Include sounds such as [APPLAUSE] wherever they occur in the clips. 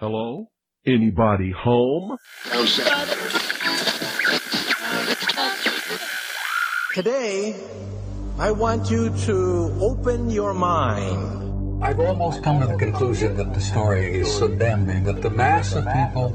Hello? Anybody home? Today, I want you to open your mind. I've almost come to the conclusion that the story is so damning that the mass of people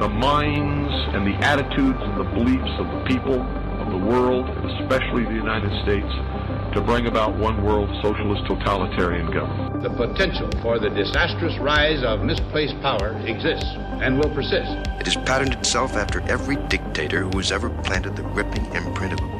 the minds and the attitudes and the beliefs of the people of the world, especially the United States, to bring about one world socialist totalitarian government. The potential for the disastrous rise of misplaced power exists and will persist. It has patterned itself after every dictator who has ever planted the gripping imprint of a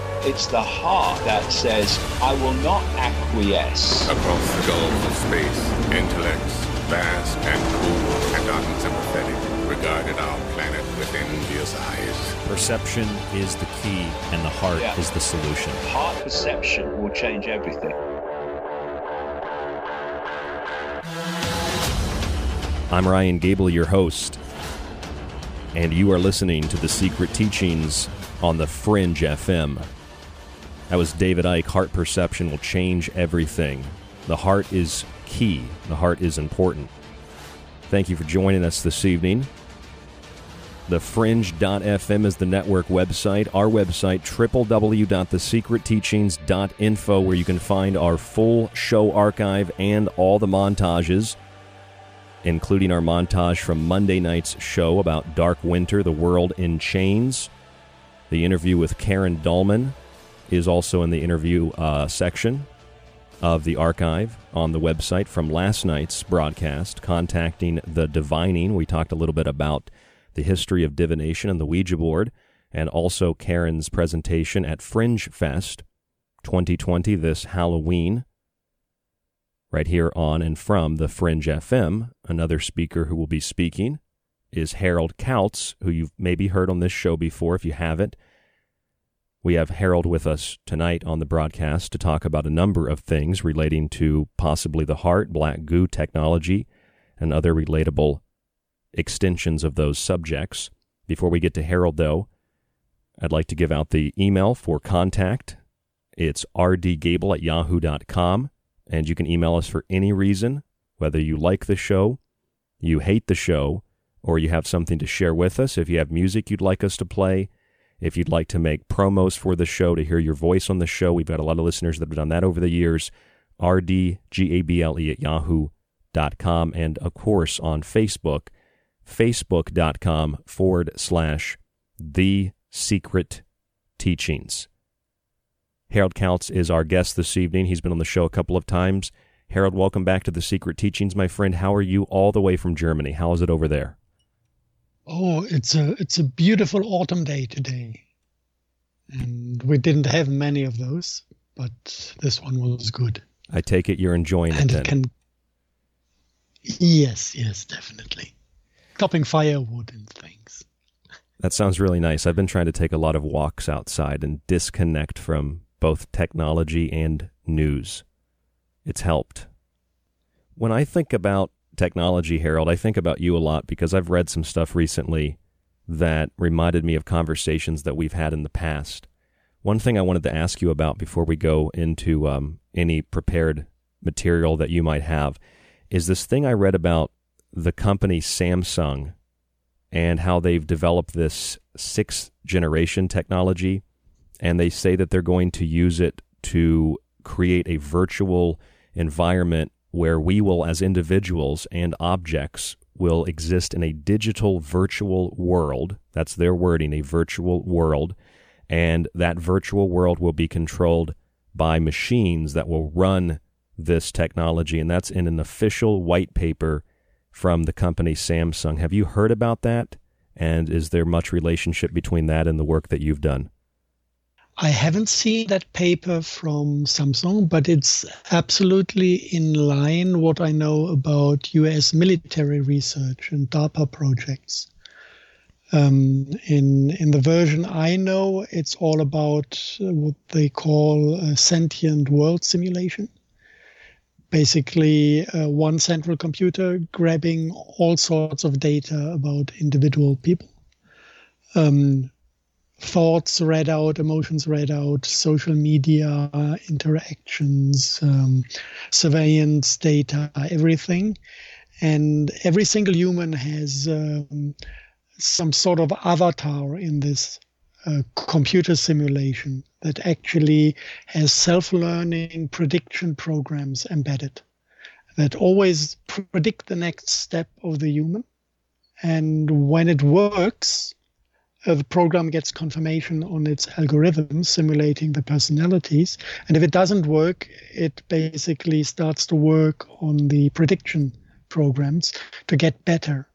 It's the heart that says, I will not acquiesce. Across the gulf of space, intellects, vast and cool and unsympathetic, regarded our planet with envious eyes. Perception is the key, and the heart Yeah. is the solution. Heart perception will change everything. I'm Ryan Gable, your host, and you are listening to The Secret Teachings on the Fringe FM. That was David Icke. Heart perception will change everything. The heart is key, the heart is important. Thank you for joining us this evening. The Fringe.fm is the network website. Our website, www.thesecretteachings.info, where you can find our full show archive and all the montages including our montage from Monday night's show about Dark Winter, The World in Chains. The interview with Karen Dahlman is also in the interview uh, section of the archive on the website from last night's broadcast, Contacting the Divining. We talked a little bit about the history of divination and the Ouija board. and also Karen's presentation at Fringe Fest 2020 this Halloween. Right here on and from the Fringe FM, another speaker who will be speaking is Harald Kautz, who you've maybe heard on this show before. If you haven't, we have Harald with us tonight on the broadcast to talk about a number of things relating to possibly the heart, black goo technology, and other relatable extensions of those subjects. Before we get to Harald, though, I'd like to give out the email for contact. It's rdgable at yahoo.com, and you can email us for any reason, whether you like the show, you hate the show, or you have something to share with us. If you have music you'd like us to play, if you'd like to make promos for the show, to hear your voice on the show, we've got a lot of listeners that have done that over the years. rdgable at yahoo.com, and of course on Facebook, facebook.com forward slash the secret teachings. Harald Kautz is our guest this evening. He's been on the show a couple of times. Harald, welcome back to the Secret Teachings, my friend. How are you all the way from Germany? How is it over there? Oh, it's a it's a beautiful autumn day today. And we didn't have many of those, but this one was good. I take it you're enjoying and it, it can Yes, yes, definitely. Chopping firewood and things. That sounds really nice. I've been trying to take a lot of walks outside and disconnect from both technology and news. It's helped. When I think about technology, Harald, I think about you a lot because I've read some stuff recently that reminded me of conversations that we've had in the past. One thing I wanted to ask you about before we go into um, any prepared material that you might have is this thing I read about the company Samsung and how they've developed this sixth generation technology. And they say that they're going to use it to create a virtual environment where we will, as individuals and objects, will exist in a digital virtual world. That's their wording, a virtual world. And that virtual world will be controlled by machines that will run this technology. And that's in an official white paper from the company Samsung. Have you heard about that? And is there much relationship between that and the work that you've done? I haven't seen that paper from Samsung, but it's absolutely in line what I know about US military research and DARPA projects. Um, in in the version I know, it's all about what they call sentient world simulation basically uh, one central computer grabbing all sorts of data about individual people. Um, thoughts read out, emotions read out, social media interactions, um, surveillance data, everything. And every single human has um, some sort of avatar in this uh, computer simulation that actually has self learning prediction programs embedded that always predict the next step of the human. And when it works, uh, the program gets confirmation on its algorithm simulating the personalities. And if it doesn't work, it basically starts to work on the prediction programs to get better.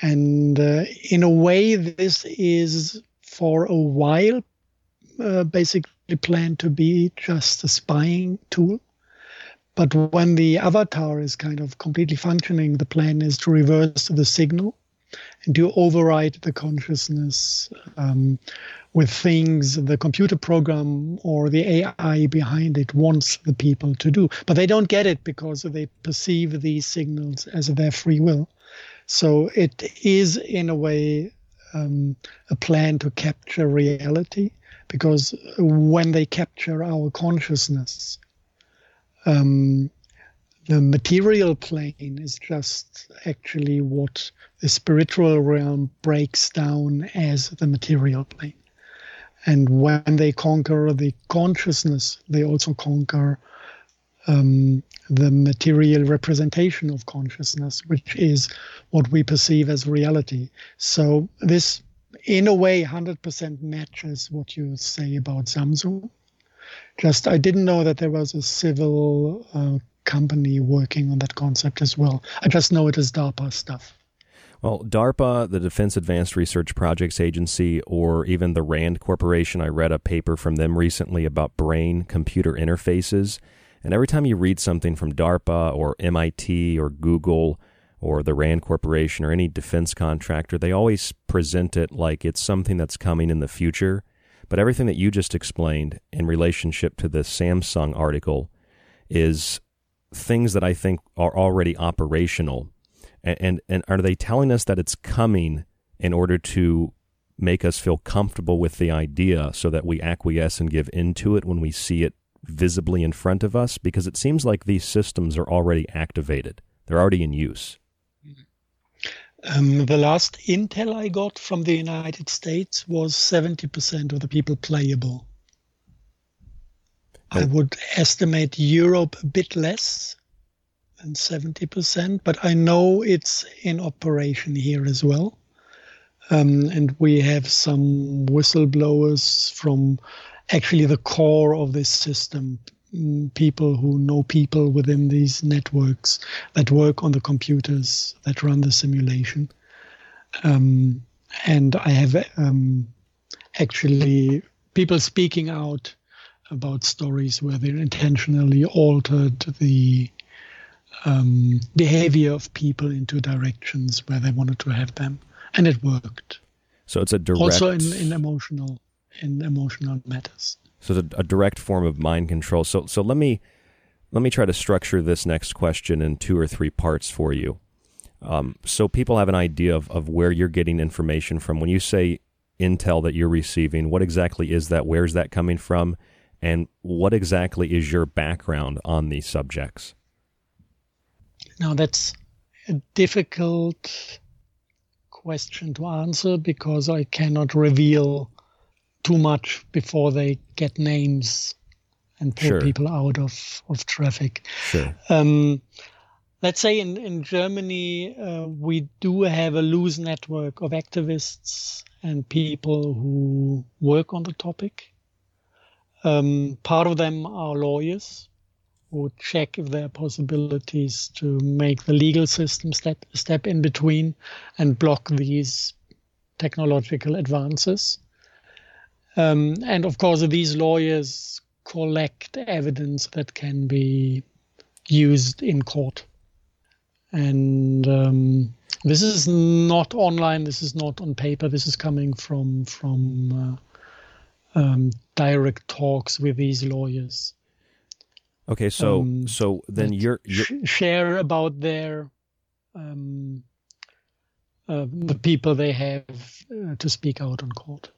And uh, in a way, this is for a while uh, basically planned to be just a spying tool. But when the avatar is kind of completely functioning, the plan is to reverse the signal and to override the consciousness um, with things the computer program or the AI behind it wants the people to do. But they don't get it because they perceive these signals as their free will. So it is, in a way, um, a plan to capture reality because when they capture our consciousness, um, the material plane is just actually what the spiritual realm breaks down as the material plane. And when they conquer the consciousness, they also conquer um, the material representation of consciousness, which is what we perceive as reality. So this in a way 100% matches what you say about Samsung. Just I didn't know that there was a civil uh, company working on that concept as well. I just know it is DARPA stuff. Well, DARPA, the Defense Advanced Research Projects Agency, or even the RAND Corporation, I read a paper from them recently about brain computer interfaces. And every time you read something from DARPA or MIT or Google or the RAND Corporation or any defense contractor, they always present it like it's something that's coming in the future. But everything that you just explained in relationship to the Samsung article is things that I think are already operational and, and, and are they telling us that it's coming in order to make us feel comfortable with the idea so that we acquiesce and give into it when we see it visibly in front of us? Because it seems like these systems are already activated, they're already in use. Um, the last intel I got from the United States was 70% of the people playable. I would estimate Europe a bit less, than 70%, but I know it's in operation here as well. Um, and we have some whistleblowers from actually the core of this system, mm, people who know people within these networks that work on the computers that run the simulation. Um, and I have um, actually people speaking out about stories where they intentionally altered the um, behavior of people into directions where they wanted to have them, and it worked. So it's a direct also in, in emotional in emotional matters. So it's a, a direct form of mind control. So so let me let me try to structure this next question in two or three parts for you. Um, so people have an idea of, of where you're getting information from. When you say intel that you're receiving, what exactly is that? Where's that coming from? And what exactly is your background on these subjects? Now, that's a difficult question to answer because I cannot reveal too much before they get names and pull sure. people out of, of traffic. Sure. Um, let's say in, in Germany, uh, we do have a loose network of activists and people who work on the topic. Um, part of them are lawyers or check if there are possibilities to make the legal system step step in between and block these technological advances. Um, and of course, these lawyers collect evidence that can be used in court. And um, this is not online. This is not on paper. This is coming from from uh, um, direct talks with these lawyers. Okay, so um, so then you're, you're, share about their um, uh, the people they have uh, to speak out on court.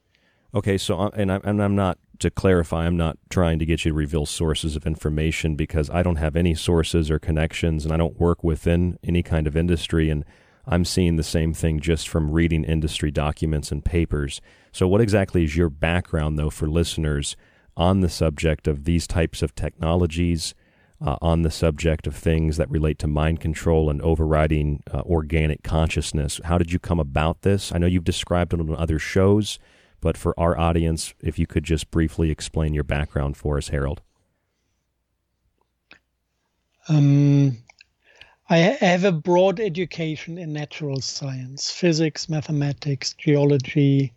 Okay, so uh, and I'm and I'm not to clarify, I'm not trying to get you to reveal sources of information because I don't have any sources or connections, and I don't work within any kind of industry, and I'm seeing the same thing just from reading industry documents and papers. So, what exactly is your background, though, for listeners? On the subject of these types of technologies, uh, on the subject of things that relate to mind control and overriding uh, organic consciousness. How did you come about this? I know you've described it on other shows, but for our audience, if you could just briefly explain your background for us, Harald. Um, I have a broad education in natural science, physics, mathematics, geology,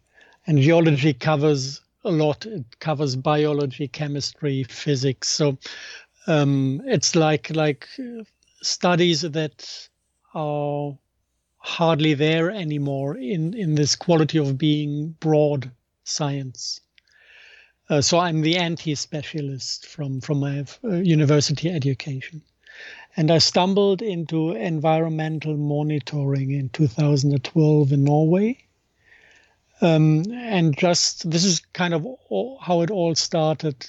and geology covers a lot. It covers biology, chemistry, physics. So um, it's like like studies that are hardly there anymore in in this quality of being broad science. Uh, so I'm the anti-specialist from from my uh, university education, and I stumbled into environmental monitoring in 2012 in Norway um, and just this is kind of all, how it all started.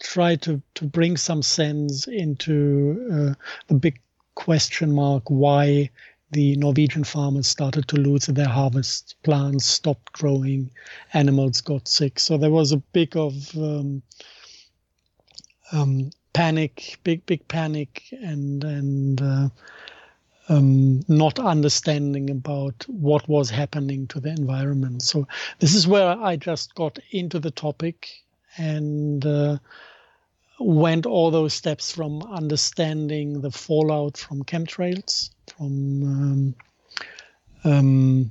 Try to to bring some sense into uh, the big question mark why the Norwegian farmers started to lose their harvest. Plants stopped growing, animals got sick. So there was a big of um, um, panic, big big panic, and and uh, um, not understanding about what was happening to the environment. So this is where I just got into the topic and uh, went all those steps from understanding the fallout from chemtrails, from um, um,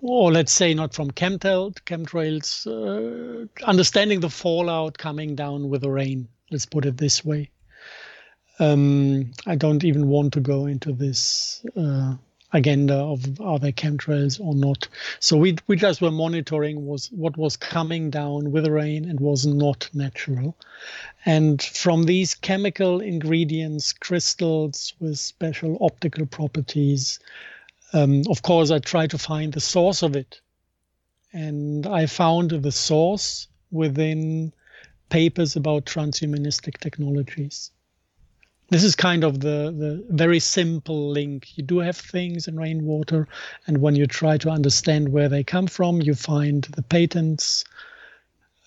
or let's say not from chemtrail, chemtrails, uh, understanding the fallout coming down with the rain. Let's put it this way. Um, I don't even want to go into this uh, agenda of are there chemtrails or not. So we we just were monitoring was what was coming down with the rain and was not natural. And from these chemical ingredients, crystals with special optical properties, um, of course, I tried to find the source of it. And I found the source within papers about transhumanistic technologies. This is kind of the, the very simple link. You do have things in rainwater, and when you try to understand where they come from, you find the patents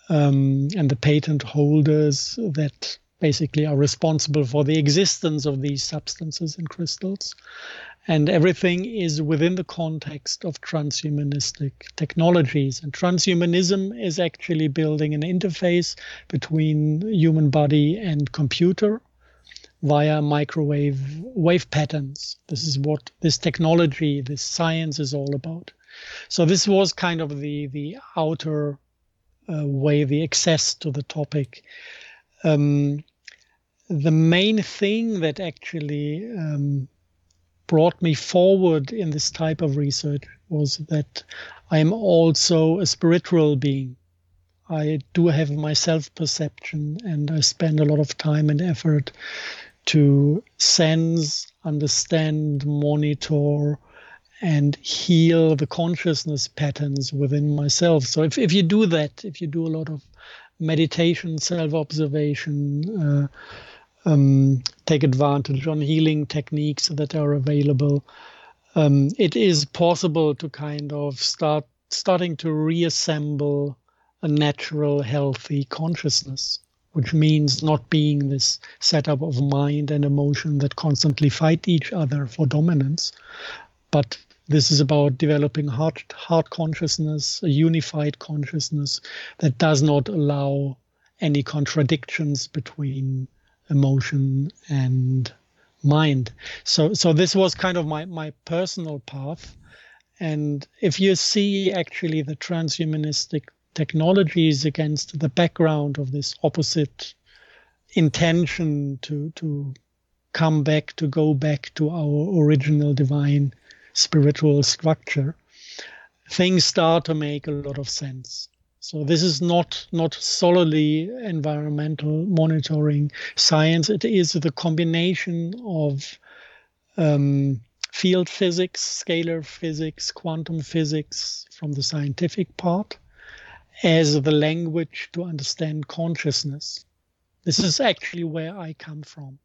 um, and the patent holders that basically are responsible for the existence of these substances and crystals. And everything is within the context of transhumanistic technologies. And transhumanism is actually building an interface between human body and computer via microwave wave patterns. This is what this technology, this science is all about. So this was kind of the the outer uh, way, the access to the topic. Um, the main thing that actually um, brought me forward in this type of research was that I am also a spiritual being. I do have my self perception and I spend a lot of time and effort to sense, understand, monitor, and heal the consciousness patterns within myself. So if, if you do that, if you do a lot of meditation, self observation, uh, um, take advantage on healing techniques that are available. Um, it is possible to kind of start starting to reassemble a natural, healthy consciousness, which means not being this setup of mind and emotion that constantly fight each other for dominance, but this is about developing heart, heart consciousness, a unified consciousness that does not allow any contradictions between emotion and mind. So so this was kind of my my personal path. And if you see actually the transhumanistic technologies against the background of this opposite intention to to come back to go back to our original divine spiritual structure things start to make a lot of sense so this is not not solely environmental monitoring science. It is the combination of um, field physics, scalar physics, quantum physics from the scientific part, as the language to understand consciousness. This is actually where I come from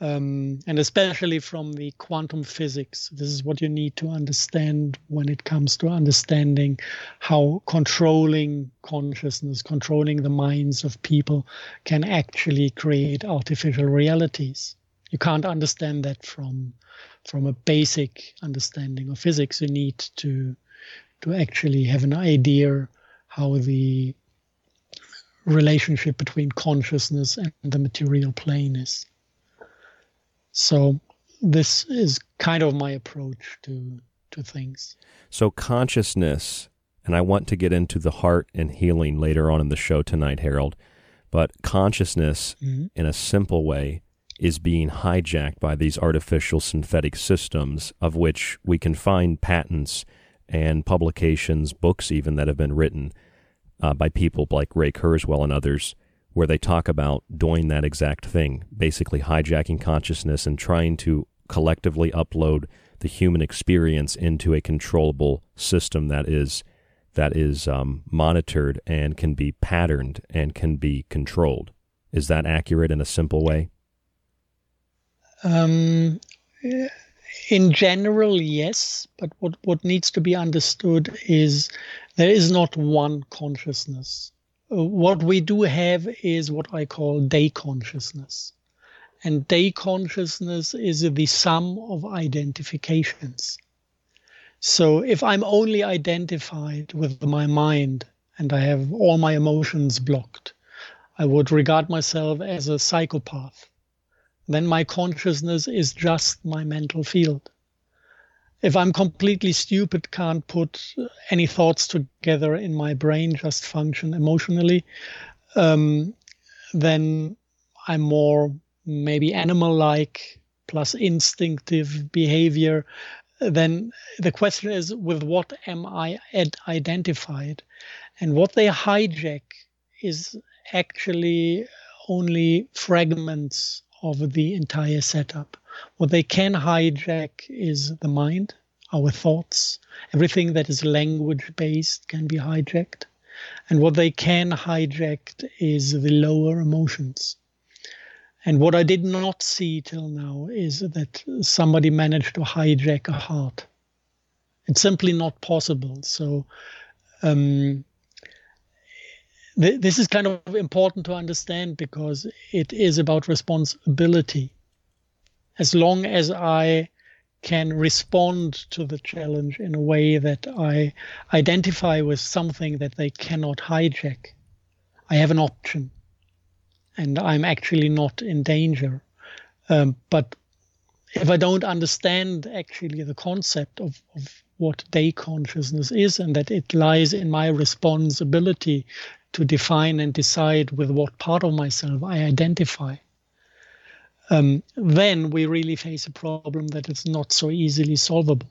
um, and especially from the quantum physics. This is what you need to understand when it comes to understanding how controlling consciousness, controlling the minds of people can actually create artificial realities. You can't understand that from from a basic understanding of physics. You need to to actually have an idea how the relationship between consciousness and the material plane is. So this is kind of my approach to to things. So consciousness, and I want to get into the heart and healing later on in the show tonight, Harald. But consciousness, mm-hmm. in a simple way, is being hijacked by these artificial synthetic systems, of which we can find patents and publications, books even that have been written uh, by people like Ray Kurzweil and others where they talk about doing that exact thing, basically hijacking consciousness and trying to collectively upload the human experience into a controllable system that is that is um, monitored and can be patterned and can be controlled. Is that accurate in a simple way? Um, in general, yes. But what, what needs to be understood is there is not one consciousness uh, what we do have is what I call day consciousness. And day consciousness is the sum of identifications. So if I'm only identified with my mind and I have all my emotions blocked, I would regard myself as a psychopath. Then my consciousness is just my mental field. if I'm completely stupid, can't put any thoughts together in my brain, just function emotionally, um, then I'm more maybe animal like plus instinctive behavior. Then the question is with what am I identified? And what they hijack is actually only fragments of the entire setup. What they can hijack is the mind, our thoughts. Everything that is language based can be hijacked. And what they can hijack is the lower emotions. And what I did not see till now is that somebody managed to hijack a heart. It's simply not possible. So, um, th- this is kind of important to understand because it is about responsibility. As long as I can respond to the challenge in a way that I identify with something that they cannot hijack. I have an option and I'm actually not in danger. Um, but if I don't understand actually the concept of, of what day consciousness is and that it lies in my responsibility to define and decide with what part of myself I identify, um, then we really face a problem that is not so easily solvable.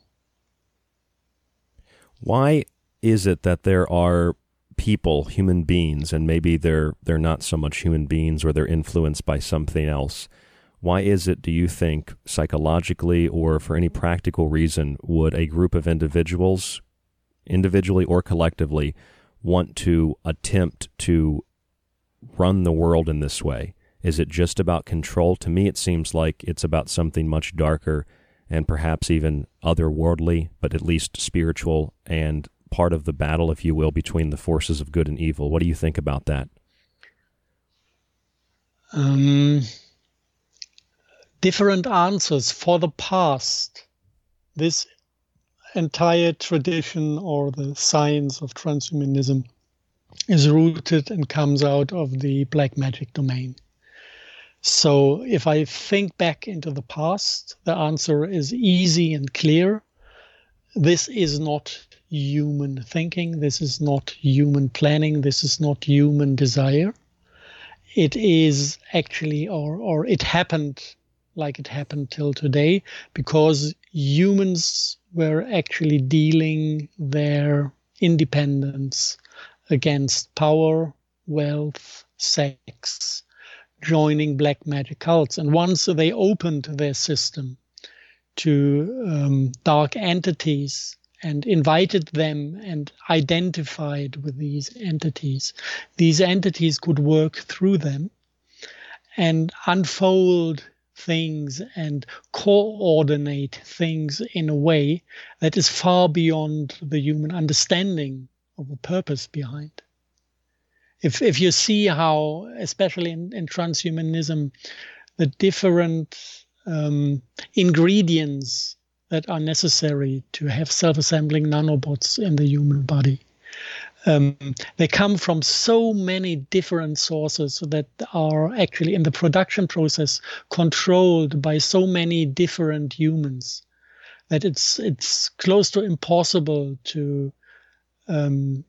Why is it that there are people, human beings, and maybe they're they're not so much human beings or they're influenced by something else? Why is it, do you think, psychologically or for any practical reason, would a group of individuals, individually or collectively, want to attempt to run the world in this way? Is it just about control? To me, it seems like it's about something much darker and perhaps even otherworldly, but at least spiritual and part of the battle, if you will, between the forces of good and evil. What do you think about that? Um, different answers for the past. This entire tradition or the science of transhumanism is rooted and comes out of the black magic domain. So if I think back into the past, the answer is easy and clear. This is not human thinking. This is not human planning. This is not human desire. It is actually, or, or it happened like it happened till today because humans were actually dealing their independence against power, wealth, sex, joining black magic cults. And once they opened their system to um, dark entities and invited them and identified with these entities, these entities could work through them and unfold things and coordinate things in a way that is far beyond the human understanding of the purpose behind if if you see how, especially in, in transhumanism, the different um, ingredients that are necessary to have self-assembling nanobots in the human body. Um, they come from so many different sources that are actually in the production process controlled by so many different humans that it's it's close to impossible to um,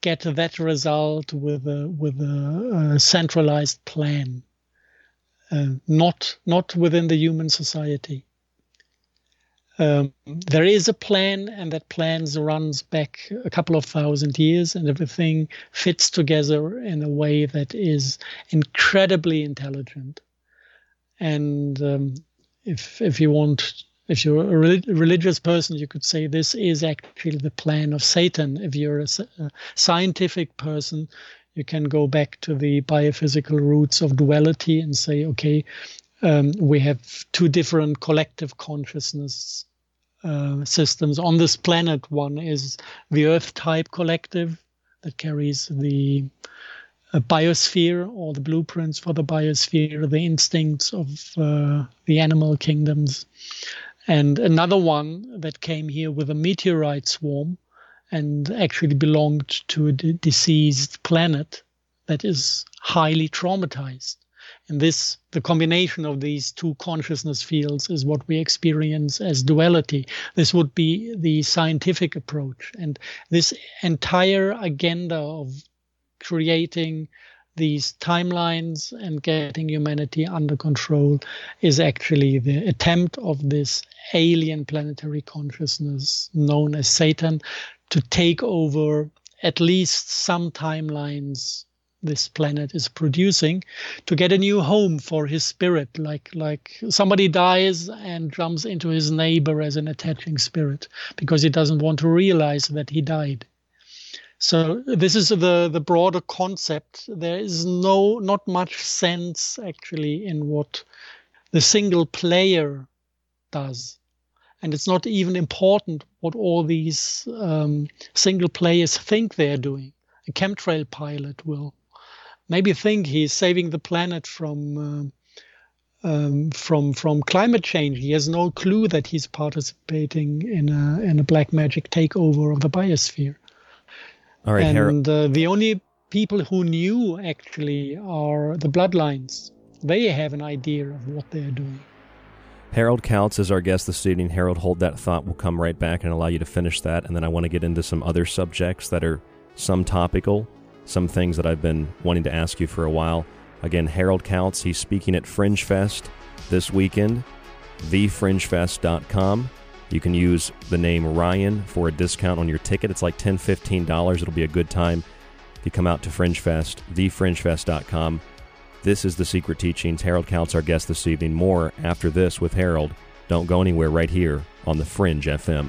get that result with a with a, a centralized plan, uh, not not within the human society. Um, there is a plan, and that plan runs back a couple of thousand years, and everything fits together in a way that is incredibly intelligent. And um, if if you want if you're a religious person, you could say this is actually the plan of Satan. If you're a, a scientific person, you can go back to the biophysical roots of duality and say, okay, um, we have two different collective consciousness uh, systems on this planet. One is the Earth type collective that carries the uh, biosphere or the blueprints for the biosphere, the instincts of uh, the animal kingdoms and another one that came here with a meteorite swarm and actually belonged to a deceased planet that is highly traumatized. And this, the combination of these two consciousness fields, is what we experience as duality. This would be the scientific approach. And this entire agenda of creating these timelines and getting humanity under control is actually the attempt of this alien planetary consciousness known as Satan to take over at least some timelines this planet is producing to get a new home for his spirit like like somebody dies and jumps into his neighbor as an attaching spirit because he doesn't want to realize that he died. So this is the the broader concept. There is no not much sense actually in what the single player does. And it's not even important what all these um, single players think they're doing. A chemtrail pilot will maybe think he's saving the planet from uh, um, from from climate change. He has no clue that he's participating in a in a black magic takeover of the biosphere. All right, and uh, the only people who knew actually are the bloodlines. They have an idea of what they're doing. Harald Kautz is our guest this evening. Harald, hold that thought. We'll come right back and allow you to finish that. And then I want to get into some other subjects that are some topical, some things that I've been wanting to ask you for a while. Again, Harald Kautz, he's speaking at Fringe Fest this weekend, thefringefest.com. You can use the name Ryan for a discount on your ticket. It's like $10, $15. It'll be a good time if you come out to Fringe Fest, thefringefest.com. This is The Secret Teachings. Harald Kautz, our guest this evening. More after this with Harald. Don't go anywhere right here on The Fringe FM.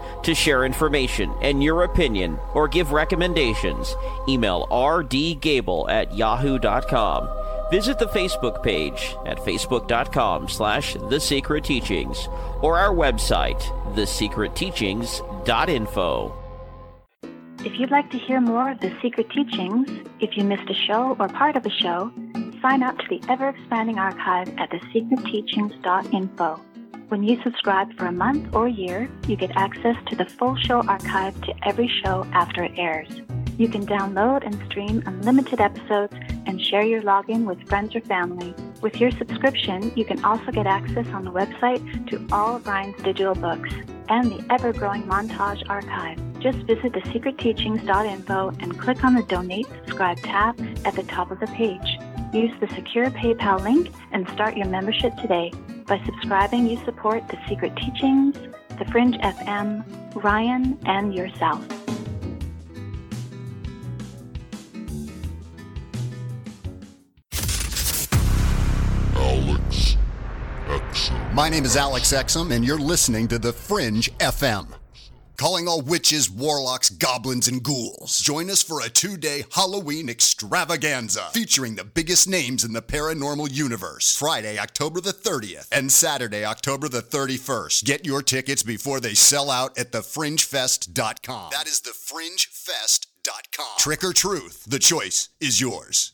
to share information and your opinion or give recommendations, email rdgable at yahoo.com. Visit the Facebook page at facebook.com slash The Secret Teachings or our website, thesecretteachings.info. If you'd like to hear more of The Secret Teachings, if you missed a show or part of a show, sign up to the ever expanding archive at thesecretteachings.info. When you subscribe for a month or year, you get access to the full show archive to every show after it airs. You can download and stream unlimited episodes and share your login with friends or family. With your subscription, you can also get access on the website to all of digital books and the ever growing montage archive. Just visit thesecretteachings.info and click on the Donate Subscribe tab at the top of the page. Use the secure PayPal link and start your membership today. By subscribing, you support The Secret Teachings, The Fringe FM, Ryan, and yourself. Alex Exum. My name is Alex Exum, and you're listening to The Fringe FM. Calling all witches, warlocks, goblins, and ghouls. Join us for a two day Halloween extravaganza featuring the biggest names in the paranormal universe. Friday, October the 30th, and Saturday, October the 31st. Get your tickets before they sell out at thefringefest.com. That is thefringefest.com. Trick or truth, the choice is yours.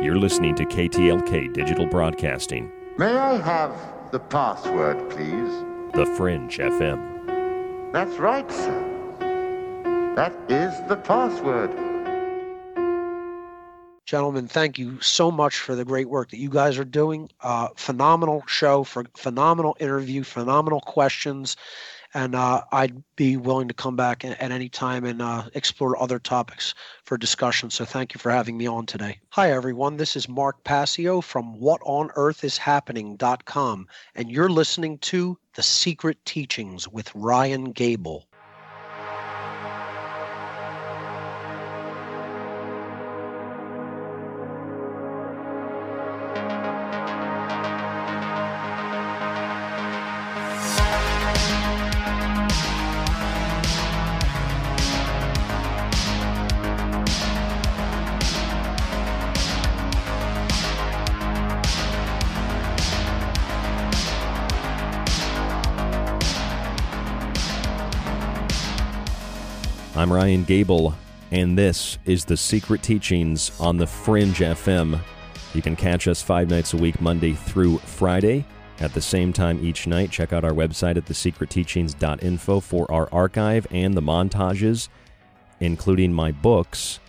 You're listening to KTLK Digital Broadcasting. May I have the password, please? The Fringe FM. That's right, sir. That is the password. Gentlemen, thank you so much for the great work that you guys are doing. Uh, phenomenal show, for phenomenal interview, phenomenal questions and uh, I'd be willing to come back at, any time and uh, explore other topics for discussion. So thank you for having me on today. Hi, everyone. This is Mark Passio from WhatOnEarthIsHappening.com, and you're listening to The Secret Teachings with Ryan Gable. I'm Ryan Gable, and this is The Secret Teachings on the Fringe FM. You can catch us five nights a week, Monday through Friday, at the same time each night. Check out our website at thesecretteachings.info for our archive and the montages, including my books,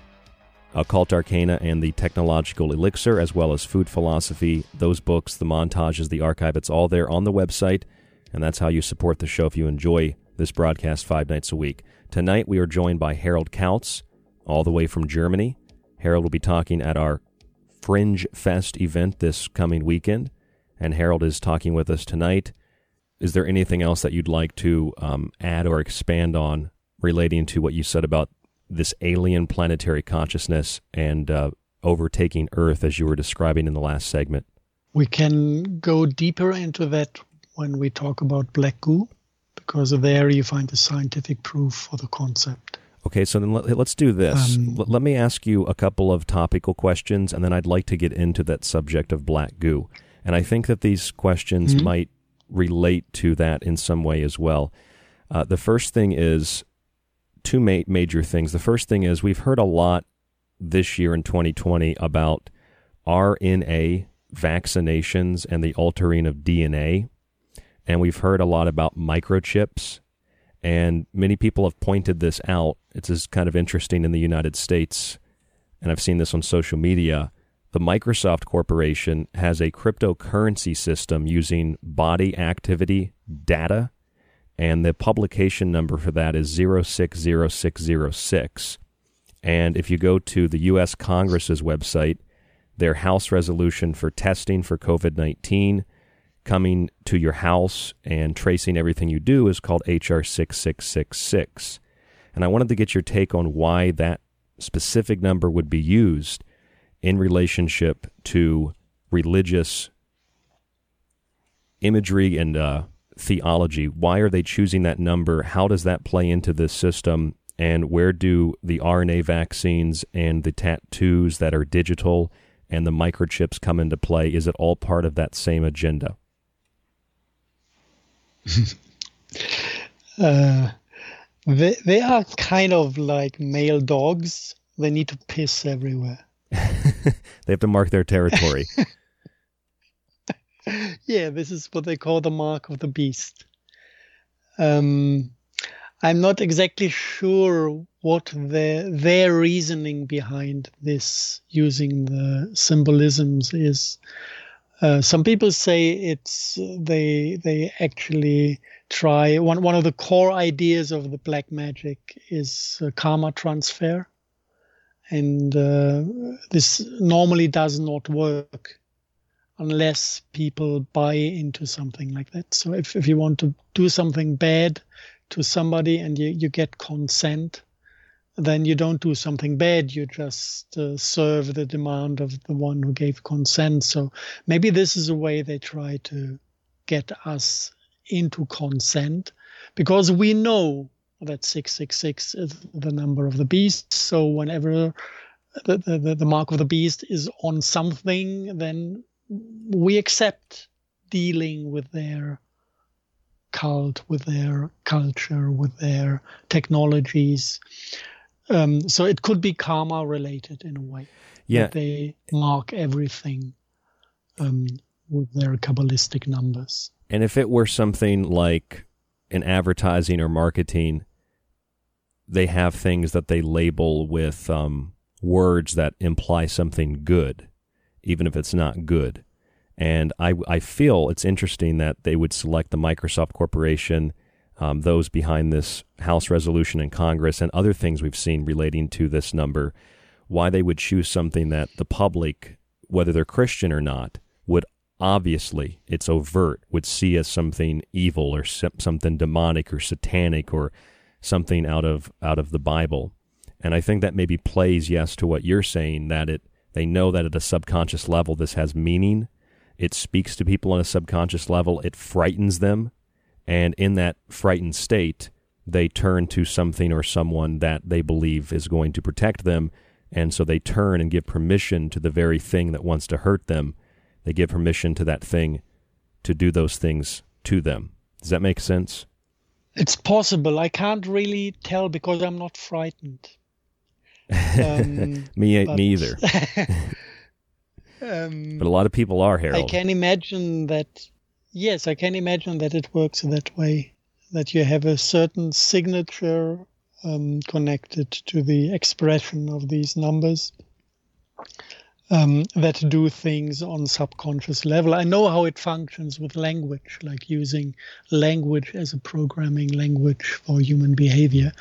Occult Arcana and the Technological Elixir, as well as Food Philosophy. Those books, the montages, the archive, it's all there on the website, and that's how you support the show if you enjoy this broadcast five nights a week. Tonight we are joined by Harald Kautz, all the way from Germany. Harald will be talking at our Fringe Fest event this coming weekend, and Harald is talking with us tonight. Is there anything else that you'd like to um, add or expand on relating to what you said about this alien planetary consciousness and uh, overtaking Earth as you were describing in the last segment? We can go deeper into that when we talk about black goo because there you find the scientific proof for the concept. Okay, so then let, us do this. Um, let me ask you a couple of topical questions, and then I'd like to get into that subject of black goo. And I think that these questions mm-hmm. might relate to that in some way as well. Uh, the first thing is two ma- major things. The first thing is we've heard a lot this year in 2020 about RNA vaccinations and the altering of DNA and we've heard a lot about microchips, and many people have pointed this out. It's kind of interesting in the United States, and I've seen this on social media. The Microsoft Corporation has a cryptocurrency system using body activity data, and the publication number for that is 060606. And if you go to the U.S. Congress's website, their House resolution for testing for COVID 19 coming to your house and tracing everything you do is called HR 6666. And I wanted to get your take on why that specific number would be used in relationship to religious imagery and uh, theology. Why are they choosing that number? How does that play into this system? And where do the RNA vaccines and the tattoos that are digital and the microchips come into play? Is it all part of that same agenda? [LAUGHS] uh, they they are kind of like male dogs. They need to piss everywhere. [LAUGHS] they have to mark their territory. [LAUGHS] yeah, this is what they call the mark of the beast. Um, I'm not exactly sure what their their reasoning behind this using the symbolisms is. Uh, some people say it's they they actually try one one of the core ideas of the black magic is uh, karma transfer, and uh, this normally does not work unless people buy into something like that. So if if you want to do something bad to somebody and you, you get consent, then you don't do something bad. You just uh, serve the demand of the one who gave consent. So maybe this is a way they try to get us into consent because we know that 666 is the number of the beast. So whenever the, the, the mark of the beast is on something, then we accept dealing with their cult, with their culture, with their technologies. Um, so it could be karma related in a way. Yeah. They mark everything um, with their Kabbalistic numbers. And if it were something like in advertising or marketing, they have things that they label with um, words that imply something good, even if it's not good. And I, I feel it's interesting that they would select the Microsoft Corporation, um, those behind this House resolution in Congress, and other things we've seen relating to this number, why they would choose something that the public, whether they're Christian or not, would obviously, it's overt, would see as something evil or something demonic or satanic or something out of out of the Bible. And I think that maybe plays yes to what you're saying that it they know that at a subconscious level this has meaning. It speaks to people on a subconscious level. It frightens them. And in that frightened state, they turn to something or someone that they believe is going to protect them. And so they turn and give permission to the very thing that wants to hurt them. They give permission to that thing to do those things to them. Does that make sense? It's possible. I can't really tell because I'm not frightened. Um, [LAUGHS] me, but, me either. [LAUGHS] um, but a lot of people are, Harald. I can imagine that. Yes, I can imagine that it works that way. That you have a certain signature um, connected to the expression of these numbers um, that do things on subconscious level. I know how it functions with language, like using language as a programming language for human behavior.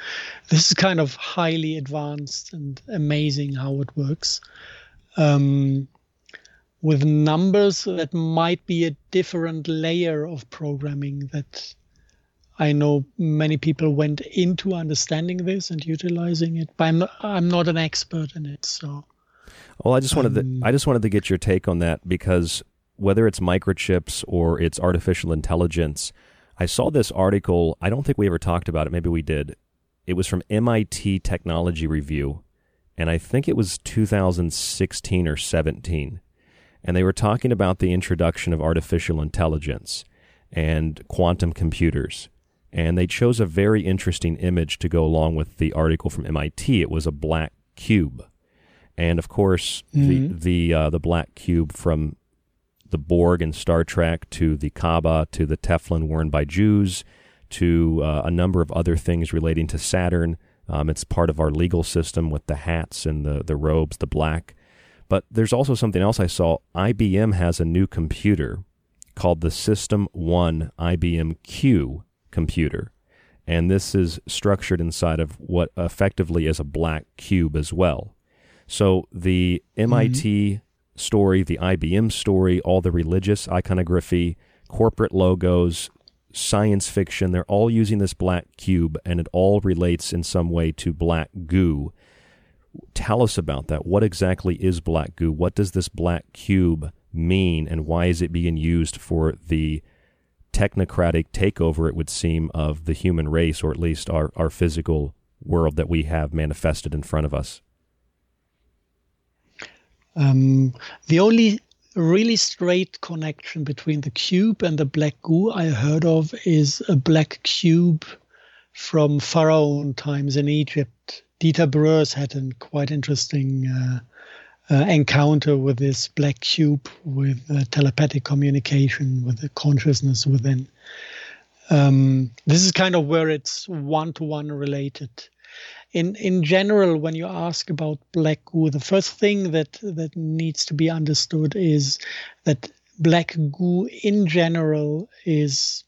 This is kind of highly advanced and amazing how it works. Um, with numbers, that might be a different layer of programming that I know many people went into understanding this and utilizing it, but I'm not, I'm not an expert in it, so. Well, I just wanted um, to, I just wanted to get your take on that because whether it's microchips or it's artificial intelligence, I saw this article. I don't think we ever talked about it. Maybe we did. It was from MIT Technology Review, and I think it was 2016 or 17. And they were talking about the introduction of artificial intelligence and quantum computers. And they chose a very interesting image to go along with the article from MIT. It was a black cube and of course mm-hmm. the the uh, the black cube from the Borg in Star Trek to the Kaaba to the tefillin worn by Jews to uh, a number of other things relating to Saturn. Um, it's part of our legal system with the hats and the the robes, the black. But there's also something else I saw. IBM has a new computer called the System One IBM Q computer. And this is structured inside of what effectively is a black cube as well. So the MIT mm-hmm. story, the IBM story, all the religious iconography, corporate logos, science fiction, they're all using this black cube and it all relates in some way to black goo. Tell us about that. What exactly is black goo? What does this black cube mean and why is it being used for the technocratic takeover, it would seem, of the human race, or at least our, our physical world that we have manifested in front of us? Um, the only really straight connection between the cube and the black goo I heard of is a black cube from pharaoh times in Egypt. Dieter Broers had a quite interesting uh, uh, encounter with this black cube with telepathic communication with the consciousness within. Um, this is kind of where it's one to one related in in general, when you ask about black goo, the first thing that that needs to be understood is that black goo in general is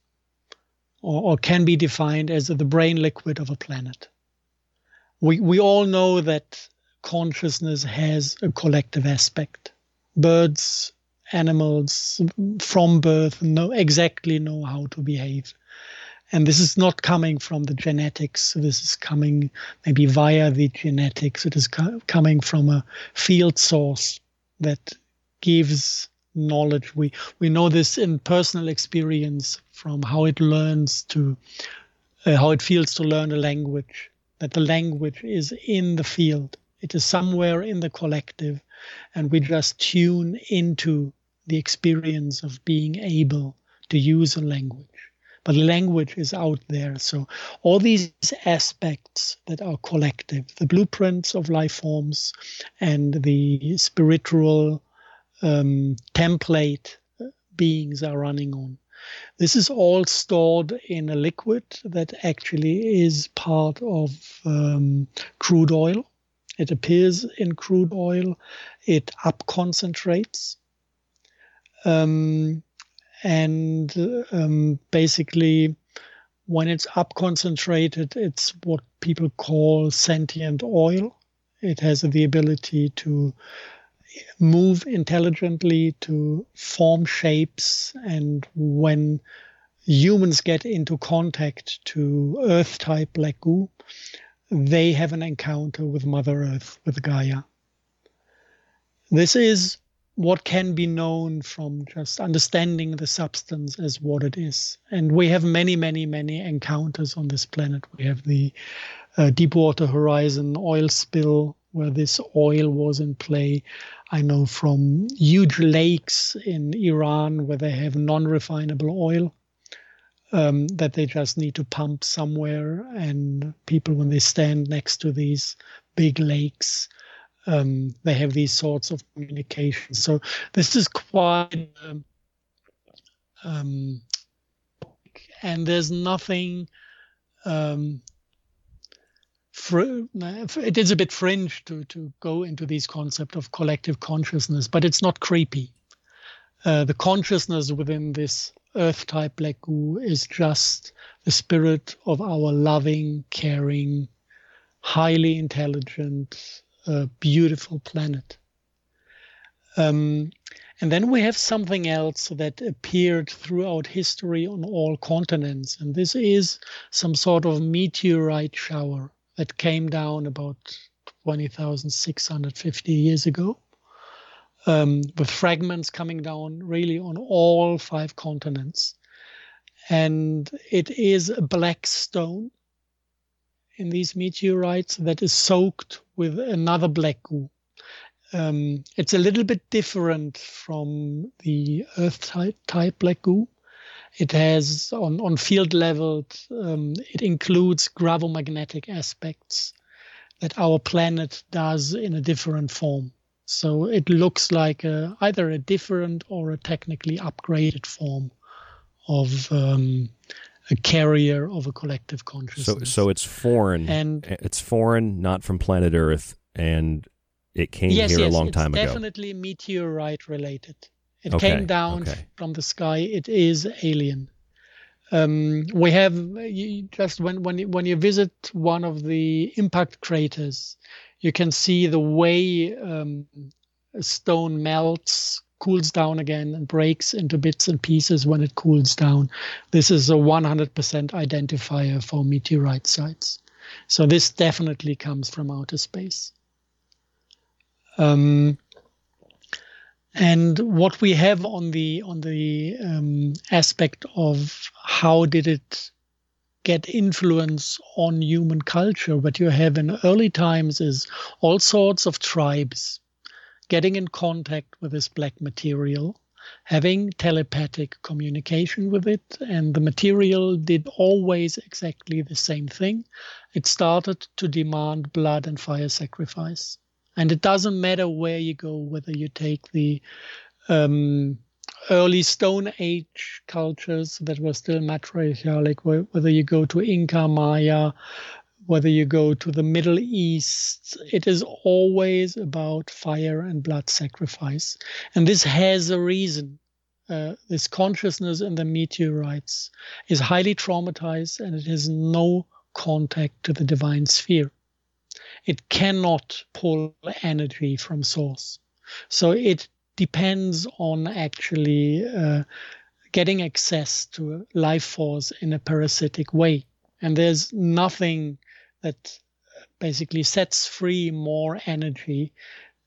or, or can be defined as the brain liquid of a planet. We we all know that consciousness has a collective aspect. Birds, animals from birth know exactly know how to behave and this is not coming from the genetics. This is coming maybe via the genetics. It is co- coming from a field source that gives knowledge. We we know this in personal experience from how it learns to uh, how it feels to learn a language. That the language is in the field. It is somewhere in the collective, and we just tune into the experience of being able to use a language but language is out there. So all these aspects that are collective, the blueprints of life forms and the spiritual um, template beings are running on. This is all stored in a liquid that actually is part of um, crude oil. It appears in crude oil. It up concentrates. Um, and um, basically, when it's up concentrated, it's what people call sentient oil. It has the ability to move intelligently, to form shapes, and when humans get into contact to Earth type black goo, they have an encounter with Mother Earth, with Gaia. This is what can be known from just understanding the substance as what it is. And we have many, many, many encounters on this planet. We have the uh, Deepwater Horizon oil spill where this oil was in play. I know from huge lakes in Iran where they have non refinable oil. Um, that they just need to pump somewhere, and people, when they stand next to these big lakes, um, they have these sorts of communications. So this is quite, um, um, and there's nothing. Um, fr- it is a bit fringe to to go into these concept of collective consciousness, but it's not creepy. Uh, the consciousness within this earth type black goo is just the spirit of our loving, caring, highly intelligent, a beautiful planet. Um, and then we have something else that appeared throughout history on all continents, and this is some sort of meteorite shower that came down about 20,650 years ago, um, with fragments coming down really on all five continents. And it is a black stone in these meteorites that is soaked with another black goo. Um, it's a little bit different from the Earth type, type black goo. It has on, on field level, um, it includes gravomagnetic aspects that our planet does in a different form. So it looks like a, either a different or a technically upgraded form of um, a carrier of a collective consciousness. So, so it's foreign, and it's foreign, not from planet Earth, and it came yes, here yes, a long time ago. It's definitely meteorite related. It okay, came down okay. from the sky. It is alien. Um, we have you, just when when you, when you visit one of the impact craters, you can see the way um, a stone melts cools down again and breaks into bits and pieces when it cools down. This is a 100% identifier for meteorite sites. So this definitely comes from outer space. Um, and what we have on the on the um, aspect of how did it get influence on human culture, what you have in early times is all sorts of tribes getting in contact with this black material, having telepathic communication with it, and the material did always exactly the same thing. It started to demand blood and fire sacrifice. And it doesn't matter where you go, whether you take the um, early Stone Age cultures that were still matriarchalic, whether you go to Inca, Maya, whether you go to the Middle East, it is always about fire and blood sacrifice. And this has a reason. Uh, this consciousness in the meteorites is highly traumatized and it has no contact to the divine sphere. It cannot pull energy from source. So it depends on actually uh, getting access to life force in a parasitic way. And there's nothing that basically sets free more energy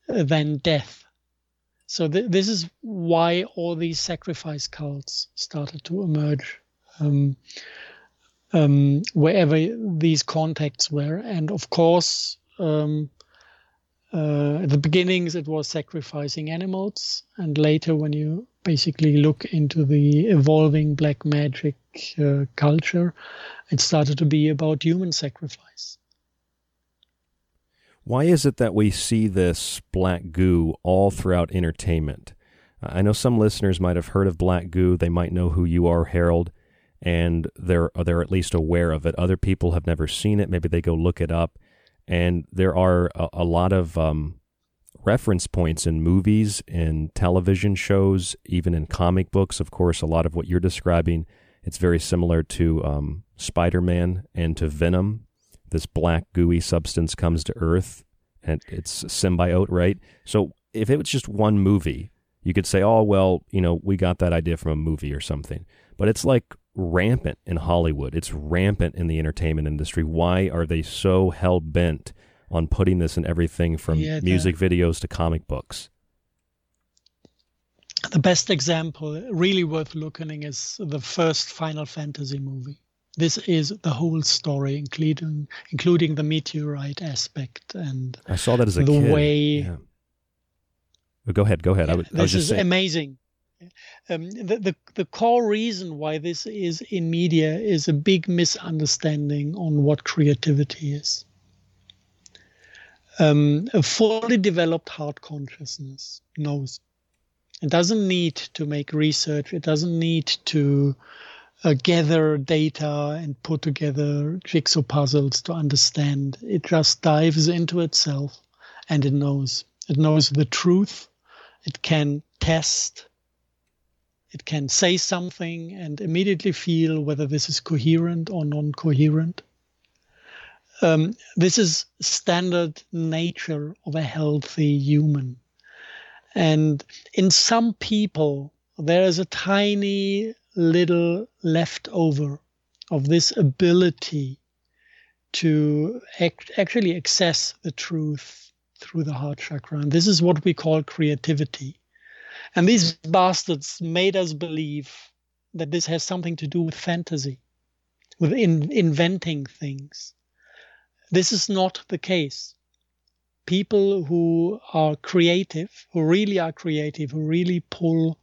uh, than death. So th- this is why all these sacrifice cults started to emerge um, um, wherever these contacts were, and of course, um, Uh, at the beginnings, it was sacrificing animals, and later, when you basically look into the evolving black magic uh, culture, it started to be about human sacrifice. Why is it that we see this black goo all throughout entertainment? I know some listeners might have heard of black goo. They might know who you are, Harald, and they're they're at least aware of it. Other people have never seen it. Maybe they go look it up, and there are a, a lot of um, reference points in movies, in television shows, even in comic books. Of course, a lot of what you're describing, it's very similar to um, Spider-Man and to Venom. This black gooey substance comes to Earth, and it's symbiote, right? So if it was just one movie you could say, oh, well, you know, we got that idea from a movie or something. But it's like rampant in Hollywood. It's rampant in the entertainment industry. Why are they so hell bent on putting this in everything from yeah, music videos to comic books? The best example, really worth looking, is the first Final Fantasy movie. This is the whole story, including including the meteorite aspect and I saw that as a the kid. way yeah. Go ahead. Go ahead. Yeah, I, would, this I was is saying. amazing. Um, the, the the core reason why this is in media is a big misunderstanding on what creativity is. Um, a fully developed heart consciousness knows. It doesn't need to make research. It doesn't need to uh, gather data and put together jigsaw puzzles to understand. It just dives into itself and it knows. It knows the truth it can test. It can say something and immediately feel whether this is coherent or non coherent. Um, this is standard nature of a healthy human. And in some people, there is a tiny little leftover of this ability to act, actually access the truth through the heart chakra. And this is what we call creativity. And these bastards made us believe that this has something to do with fantasy, with in, inventing things. This is not the case. People who are creative, who really are creative, who really pull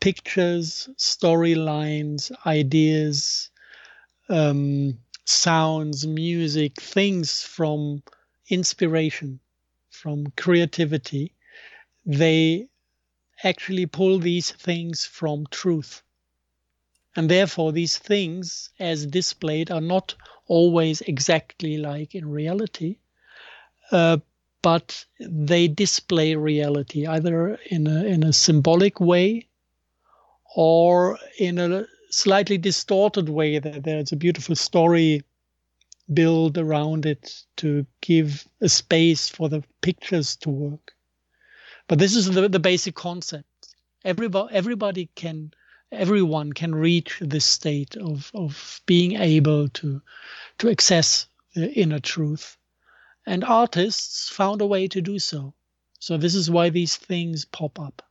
pictures, storylines, ideas, um, sounds, music, things from inspiration from creativity, they actually pull these things from truth. And therefore, these things, as displayed, are not always exactly like in reality, uh, but they display reality either in a, in a symbolic way or in a slightly distorted way. That there's a beautiful story build around it to give a space for the pictures to work. But this is the, the basic concept. Everybody, everybody can, everyone can reach this state of, of being able to, to access the inner truth. And artists found a way to do so. So this is why these things pop up.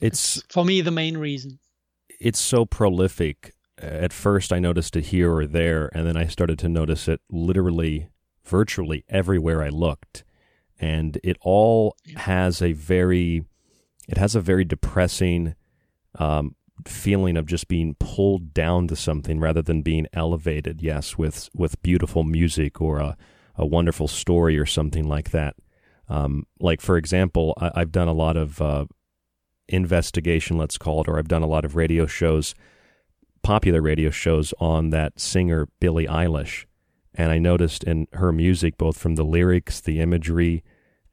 It's for me the main reason. It's so prolific at first I noticed it here or there, and then I started to notice it literally, virtually everywhere I looked. And it all has a very, it has a very depressing um, feeling of just being pulled down to something rather than being elevated. Yes, with with beautiful music or a, a wonderful story or something like that. Um, like for example, I, have done a lot of uh, investigation, let's call it, or I've done a lot of radio shows popular radio shows on that singer Billie Eilish, and I noticed in her music, both from the lyrics, the imagery,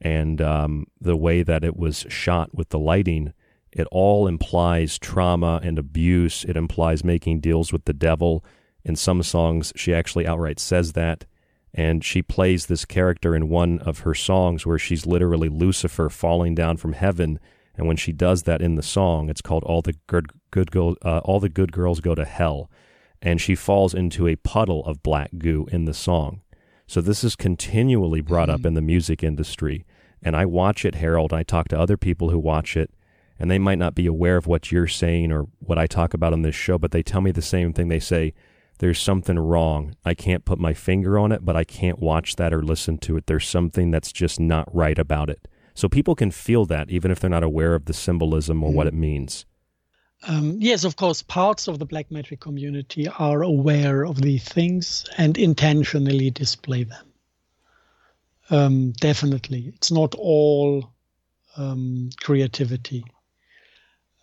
and um, the way that it was shot with the lighting, it all implies trauma and abuse. It implies making deals with the devil. In some songs, she actually outright says that. And she plays this character in one of her songs where she's literally Lucifer falling down from heaven and when she does that in the song, it's called "All the Good Good Girl, uh, All the Good Girls Go to Hell," and she falls into a puddle of black goo in the song. So this is continually brought mm-hmm. up in the music industry, and I watch it, Harald. I talk to other people who watch it, and they might not be aware of what you're saying or what I talk about on this show, but they tell me the same thing. They say there's something wrong. I can't put my finger on it, but I can't watch that or listen to it. There's something that's just not right about it. So people can feel that even if they're not aware of the symbolism or mm. what it means. Um, yes, of course, parts of the black magic community are aware of these things and intentionally display them. Um, definitely. It's not all um, creativity.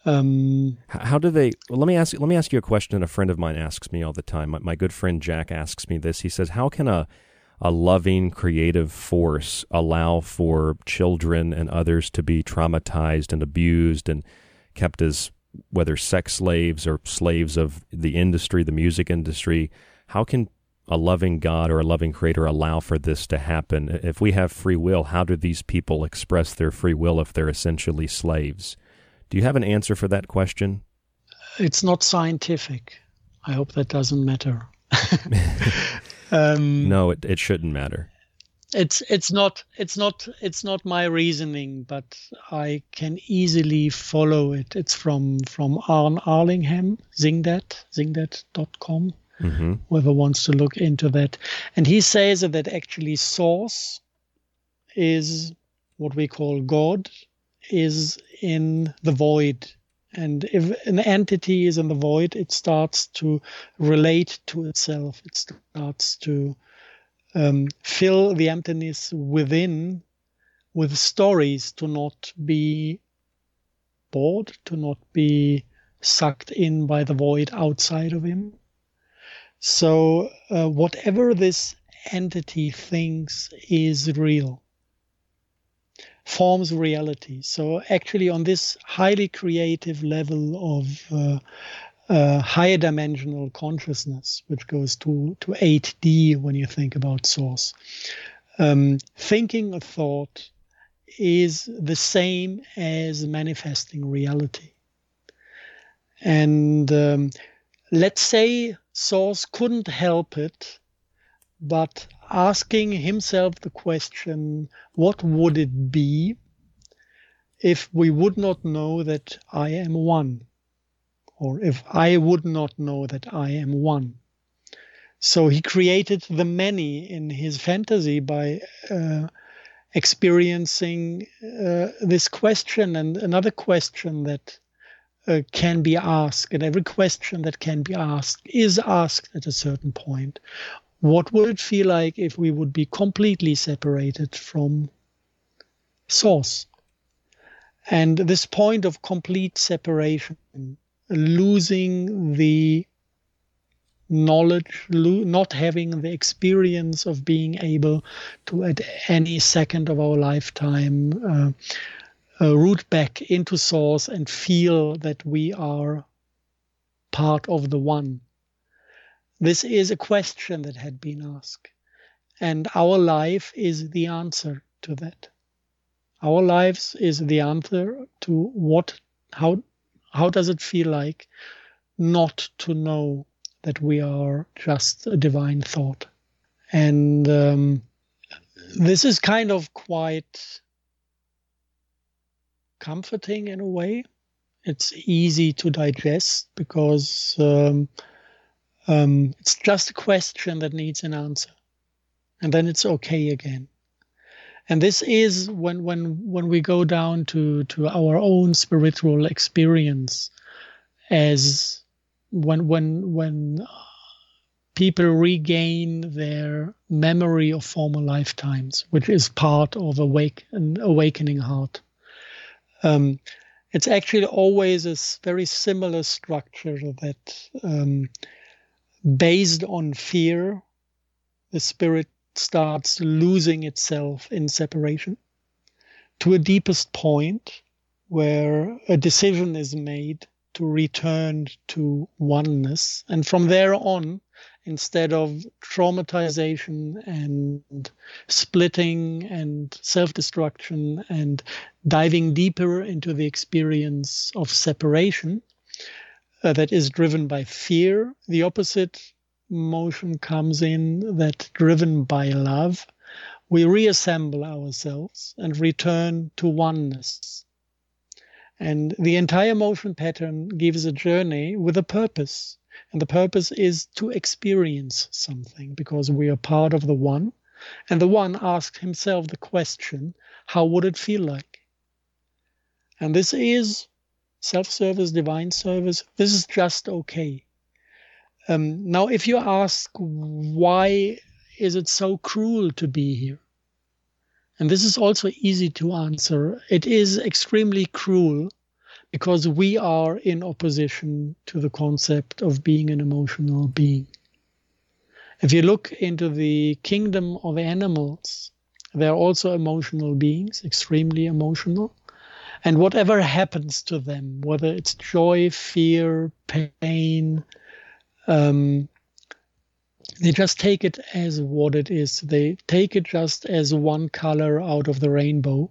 Um, How do they? Well, let me ask. Let me ask you a question. A friend of mine asks me all the time. My, my good friend Jack asks me this. He says, "How can a a loving, creative force allow for children and others to be traumatized and abused and kept as whether sex slaves or slaves of the industry, the music industry? How can a loving God or a loving creator allow for this to happen? If we have free will, how do these people express their free will if they're essentially slaves? Do you have an answer for that question? It's not scientific. I hope that doesn't matter. [LAUGHS] [LAUGHS] um, no, it, it shouldn't matter. It's it's not it's not it's not my reasoning, but I can easily follow it. It's from from Arn Allingham, Zingdad, zingdad.com. Mm-hmm. Whoever wants to look into that, and he says that actually source is what we call God, is in the void. And if an entity is in the void, it starts to relate to itself. It starts to um, fill the emptiness within with stories to not be bored, to not be sucked in by the void outside of him. So, uh, whatever this entity thinks is real forms reality. So actually, on this highly creative level of uh, uh, higher dimensional consciousness, which goes to to 8D when you think about source, um, thinking a thought is the same as manifesting reality. And um, let's say source couldn't help it, but asking himself the question, what would it be if we would not know that I am one? Or if I would not know that I am one? So he created the many in his fantasy by uh, experiencing uh, this question and another question that uh, can be asked, and every question that can be asked is asked at a certain point. What would it feel like if we would be completely separated from source? And this point of complete separation, losing the knowledge, lo- not having the experience of being able to, at any second of our lifetime, uh, uh, root back into source and feel that we are part of the one this is a question that had been asked. And our life is the answer to that. Our lives is the answer to what, how, how does it feel like not to know that we are just a divine thought? And um, this is kind of quite comforting in a way. It's easy to digest because um, um, it's just a question that needs an answer, and then it's okay again. And this is when when when we go down to to our own spiritual experience, as when when when people regain their memory of former lifetimes, which is part of awake an awakening heart. Um, it's actually always a very similar structure that um, based on fear, the spirit starts losing itself in separation to a deepest point where a decision is made to return to oneness. And from there on, instead of traumatization and splitting and self destruction and diving deeper into the experience of separation, uh, that is driven by fear. The opposite motion comes in that driven by love. We reassemble ourselves and return to oneness. And the entire motion pattern gives a journey with a purpose. And the purpose is to experience something because we are part of the one. And the one asked himself the question, how would it feel like? And this is self service, divine service. This is just okay. Um, now, if you ask, why is it so cruel to be here? And this is also easy to answer. It is extremely cruel because we are in opposition to the concept of being an emotional being. If you look into the kingdom of animals, they are also emotional beings, extremely emotional. And whatever happens to them, whether it's joy, fear, pain, um, they just take it as what it is. They take it just as one color out of the rainbow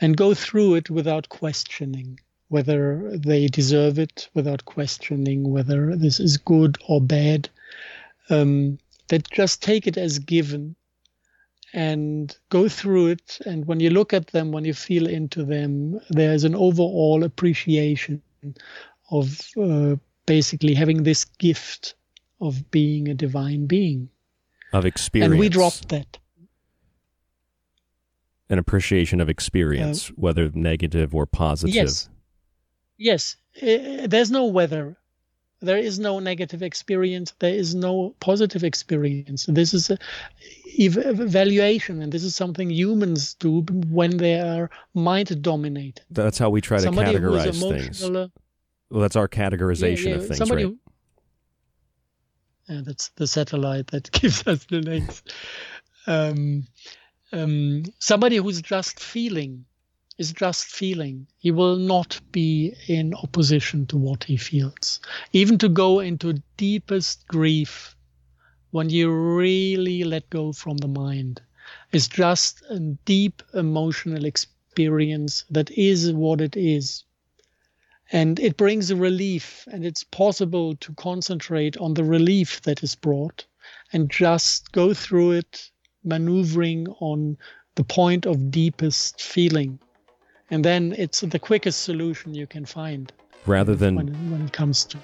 and go through it without questioning whether they deserve it without questioning whether this is good or bad. Um, they just take it as given and go through it. And when you look at them, when you feel into them, there's an overall appreciation of uh, basically having this gift of being a divine being. Of experience. And we dropped that. An appreciation of experience, uh, whether negative or positive. Yes. Yes, there's no weather. There is no negative experience. There is no positive experience. This is a evaluation, and this is something humans do when they are mind dominated. That's how we try to Somebody categorize things. Well, that's our categorization yeah, yeah, of things, right? Yeah, that's the satellite that [LAUGHS] gives us the names. Um, um, somebody who's just feeling is just feeling. He will not be in opposition to what he feels. Even to go into deepest grief when you really let go from the mind is just a deep emotional experience that is what it is. And it brings a relief, and it's possible to concentrate on the relief that is brought and just go through it, maneuvering on the point of deepest feeling. And then it's the quickest solution you can find rather than when, when it comes to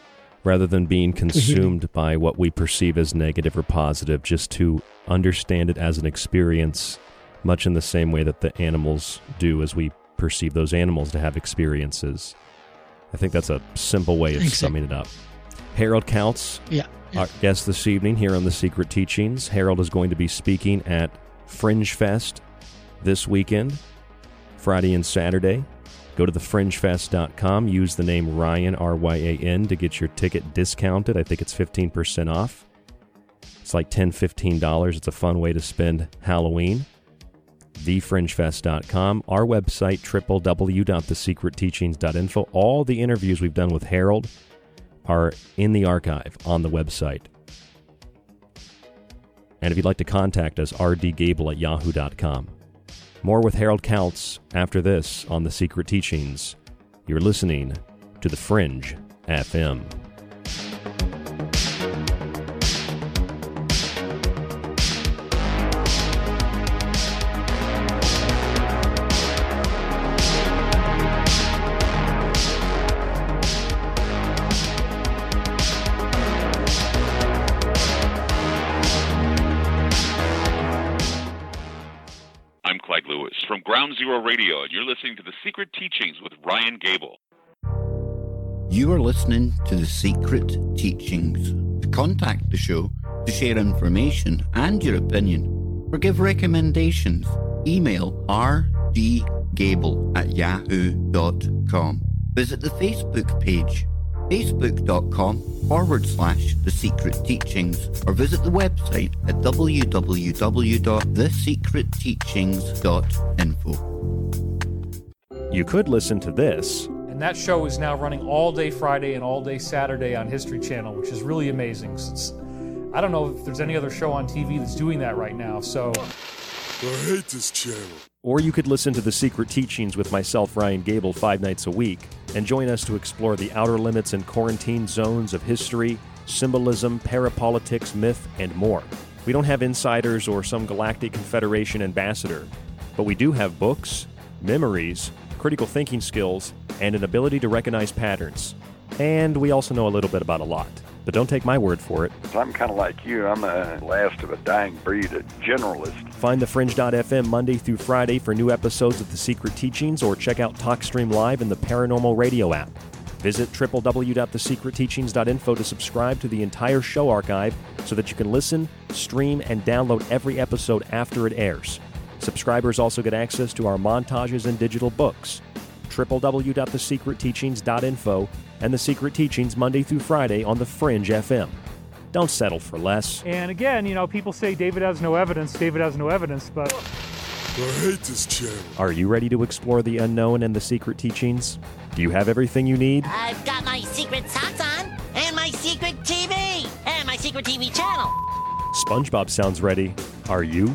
rather than being consumed by what we perceive as negative or positive just to understand it as an experience much in the same way that the animals do as we perceive those animals to have experiences i think that's a simple way of exactly. summing it up harald Kautz, yeah, yeah. our guest this evening here on the secret teachings harald is going to be speaking at fringe fest this weekend Friday and Saturday. Go to thefringefest.com. Use the name Ryan, R Y A N, to get your ticket discounted. I think it's 15% off. It's like $10, $15. It's a fun way to spend Halloween. Thefringefest.com. Our website, www.thesecretteachings.info. All the interviews we've done with Harald are in the archive on the website. And if you'd like to contact us, rdgable at yahoo.com. More with Harald Kautz after this on The Secret Teachings. You're listening to The Fringe FM. Ground Zero Radio, and you're listening to The Secret Teachings with Ryan Gable. You are listening to The Secret Teachings. To contact the show, to share information and your opinion, or give recommendations, email rdgable at yahoo.com. Visit the Facebook page facebook.com forward slash the secret teachings or visit the website at www.thesecretteachings.info. You could listen to this. And that show is now running all day Friday and all day Saturday on History Channel, which is really amazing. Since I don't know if there's any other show on TV that's doing that right now. So I hate this channel. Or you could listen to The Secret Teachings with myself, Ryan Gable, five nights a week, and join us to explore the outer limits and quarantine zones of history, symbolism, parapolitics, myth, and more. We don't have insiders or some galactic confederation ambassador, but we do have books, memories, critical thinking skills, and an ability to recognize patterns. And we also know a little bit about a lot. But don't take my word for it. I'm kind of like you. I'm a last of a dying breed, a generalist. Find thefringe.fm Monday through Friday for new episodes of The Secret Teachings or check out TalkStream Live in the Paranormal Radio app. Visit www.thesecretteachings.info to subscribe to the entire show archive so that you can listen, stream, and download every episode after it airs. Subscribers also get access to our montages and digital books. www.thesecretteachings.info and The Secret Teachings Monday through Friday on The Fringe FM. Don't settle for less. And again, you know, people say David has no evidence, David has no evidence, but. I hate this channel. Are you ready to explore the unknown and the secret teachings? Do you have everything you need? I've got my secret socks on, and my secret TV, and my secret TV channel. SpongeBob sounds ready. Are you?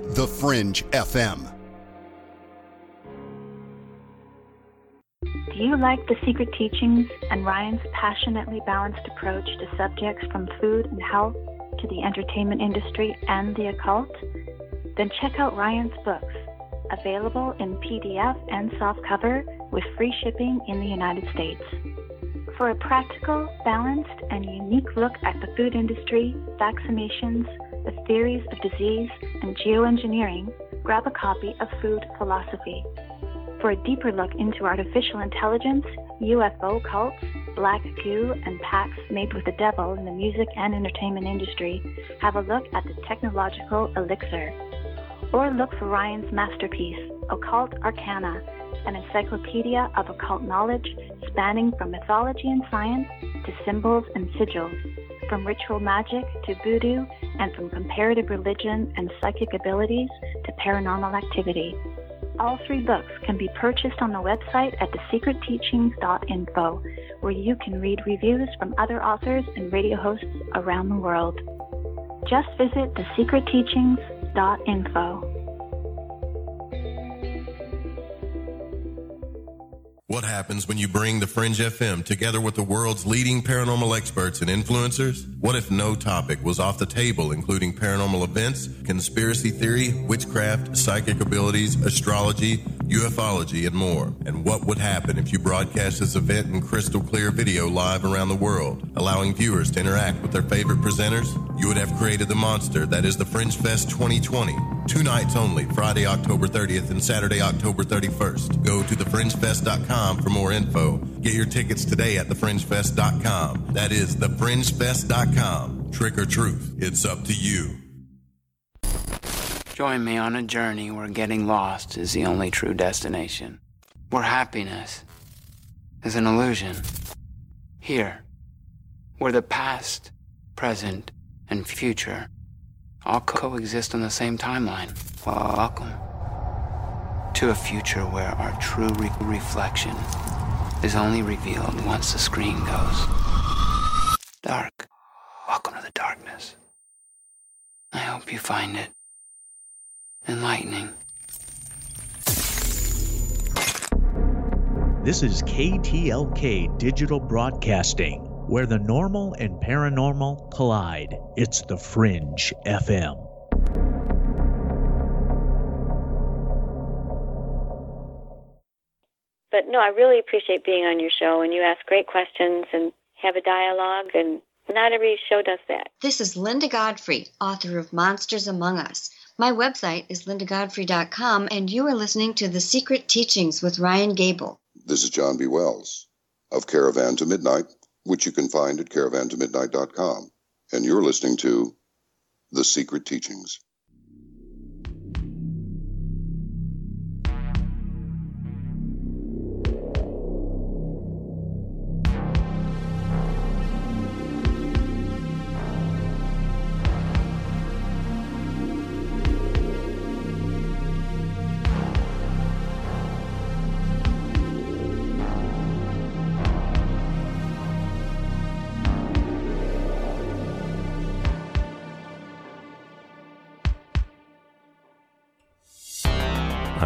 The Fringe FM. Do you like the secret teachings and Ryan's passionately balanced approach to subjects from food and health to the entertainment industry and the occult? Then check out Ryan's books, available in PDF and softcover with free shipping in the United States. For a practical, balanced, and unique look at the food industry, vaccinations, the theories of disease, and geoengineering, grab a copy of Food Philosophy. For a deeper look into artificial intelligence, UFO cults, black goo, and pacts made with the devil in the music and entertainment industry, have a look at the technological elixir. Or look for Ryan's masterpiece, Occult Arcana, an encyclopedia of occult knowledge spanning from mythology and science to symbols and sigils, from ritual magic to voodoo, and from comparative religion and psychic abilities to paranormal activity. All three books can be purchased on the website at thesecretteachings.info, where you can read reviews from other authors and radio hosts around the world. Just visit thesecretteachings.info. What happens when you bring the Fringe FM together with the world's leading paranormal experts and influencers? What if no topic was off the table, including paranormal events, conspiracy theory, witchcraft, psychic abilities, astrology, ufology, and more? And what would happen if you broadcast this event in crystal clear video live around the world, allowing viewers to interact with their favorite presenters? You would have created the monster that is the Fringe Fest 2020. Two nights only, Friday, October 30th and Saturday, October 31st. Go to thefringefest.com for more info. Get your tickets today at thefringefest.com. That is thefringefest.com. Trick or truth, it's up to you. Join me on a journey where getting lost is the only true destination. Where happiness is an illusion. Here, where the past, present, and future all coexist on the same timeline. Welcome to a future where our true re- reflection is only revealed once the screen goes dark. Welcome to the darkness. I hope you find it enlightening. This is KTLK Digital Broadcasting, where the normal and paranormal collide. It's the Fringe FM. But no, I really appreciate being on your show, and you ask great questions and have a dialogue, and not every show does that. This is Linda Godfrey, author of Monsters Among Us. My website is lindagodfrey.com, and you are listening to The Secret Teachings with Ryan Gable. This is John B. Wells of Caravan to Midnight, which you can find at caravantomidnight.com. And you're listening to The Secret Teachings.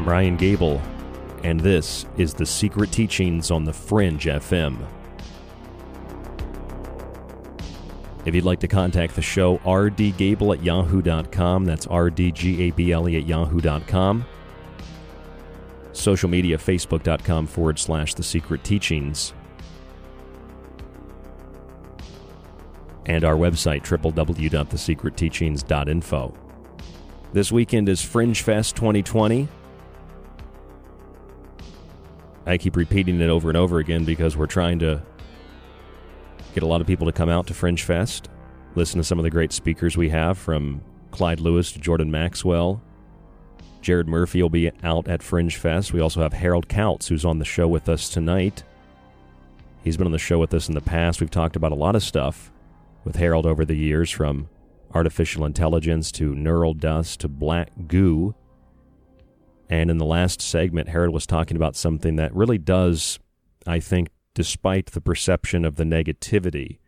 Ryan Gable, and this is The Secret Teachings on the Fringe FM. If you'd like to contact the show, rdgable at yahoo.com. That's rdgable at yahoo.com. Social media, facebook.com forward slash The Secret Teachings. And our website, www.thesecretteachings.info. This weekend is Fringe Fest 2020. I keep repeating it over and over again because we're trying to get a lot of people to come out to Fringe Fest, listen to some of the great speakers we have from Clyde Lewis to Jordan Maxwell. Jared Murphy will be out at Fringe Fest. We also have Harald Kautz, who's on the show with us tonight. He's been on the show with us in the past. We've talked about a lot of stuff with Harald over the years, from artificial intelligence to neural dust to black goo. And in the last segment, Harald was talking about something that really does, I think, despite the perception of the negativity,